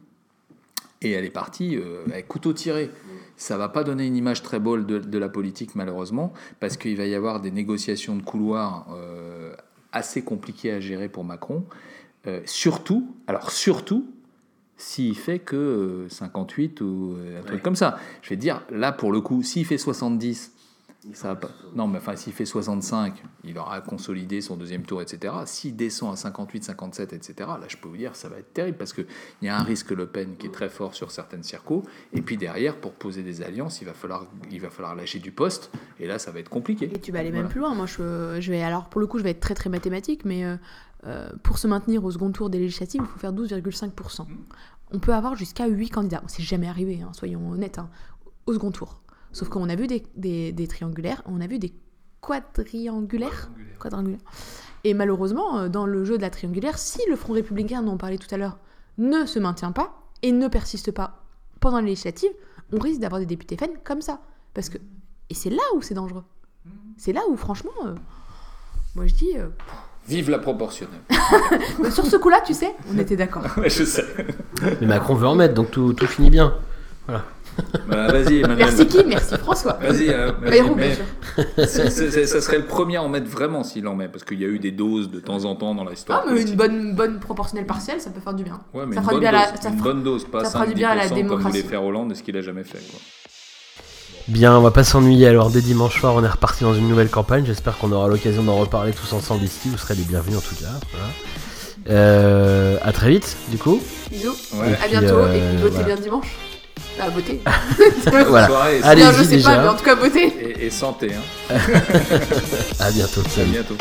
Et elle est partie euh, avec couteau tiré. Ça va pas donner une image très belle de, de la politique, malheureusement, parce qu'il va y avoir des négociations de couloir euh, assez compliquées à gérer pour Macron. Euh, surtout, alors surtout, s'il fait que euh, 58 ou euh, un truc comme ça. Je vais te dire, là, pour le coup, s'il fait 70, ça va pas. Non, mais enfin, s'il fait 65, il aura consolidé son deuxième tour, etc. S'il descend à 58, 57, etc., là, je peux vous dire, ça va être terrible parce qu'il y a un risque Le Pen qui est très fort sur certaines circos. Et puis derrière, pour poser des alliances, il va falloir, il va falloir lâcher du poste. Et là, ça va être compliqué. Et tu vas aller même plus loin. Moi, je, je vais. Alors, pour le coup, je vais être très très mathématique, mais euh, euh, pour se maintenir au second tour des législatives, il faut faire 12,5%. On peut avoir jusqu'à 8 candidats. Bon, c'est jamais arrivé, hein, soyons honnêtes, hein, au second tour. Sauf qu'on a vu des, des- des triangulaires, on a vu des quadriangulaires. Quadrangulaires. Et malheureusement, euh, dans le jeu de la triangulaire, si le Front républicain dont on parlait tout à l'heure ne se maintient pas et ne persiste pas pendant les législatives, on risque d'avoir des députés FN comme ça. Parce que... Et c'est là où c'est dangereux. C'est là où, franchement, euh, moi je dis... euh, Vive la proportionnelle. sur ce coup-là, tu sais, on était d'accord. Ouais, je sais. Mais Macron veut en mettre, donc tout, tout finit bien. Bah, vas-y, Emmanuel. Merci qui? Merci François. Vas-y, euh, Bayrou, mais bien sûr. ça serait le premier à en mettre vraiment s'il en met, parce qu'il y a eu des doses de temps en temps dans l'histoire. Ah, mais politique. une bonne, bonne proportionnelle partielle, ça peut faire du bien. Ouais, mais ça une fera du bien à la- ça une fera- bonne dose, pas ça fera du bien à la 5-10% comme démocratie. voulait faire Hollande et ce qu'il a jamais fait. Quoi. Bien, on va pas s'ennuyer. Alors, dès dimanche soir, on est reparti dans une nouvelle campagne. J'espère qu'on aura l'occasion d'en reparler tous ensemble ici. Vous serez les bienvenus en tout cas. Voilà. Euh, à très vite, du coup. Bisous. Ouais. À puis, bientôt euh, et puis votez voilà. bien dimanche. Bah, votez. Voilà. Soirée et, Allez. Bien, je sais pas, déjà. mais en tout cas, votez. et- et santé. Hein. À bientôt. À Salut. bientôt.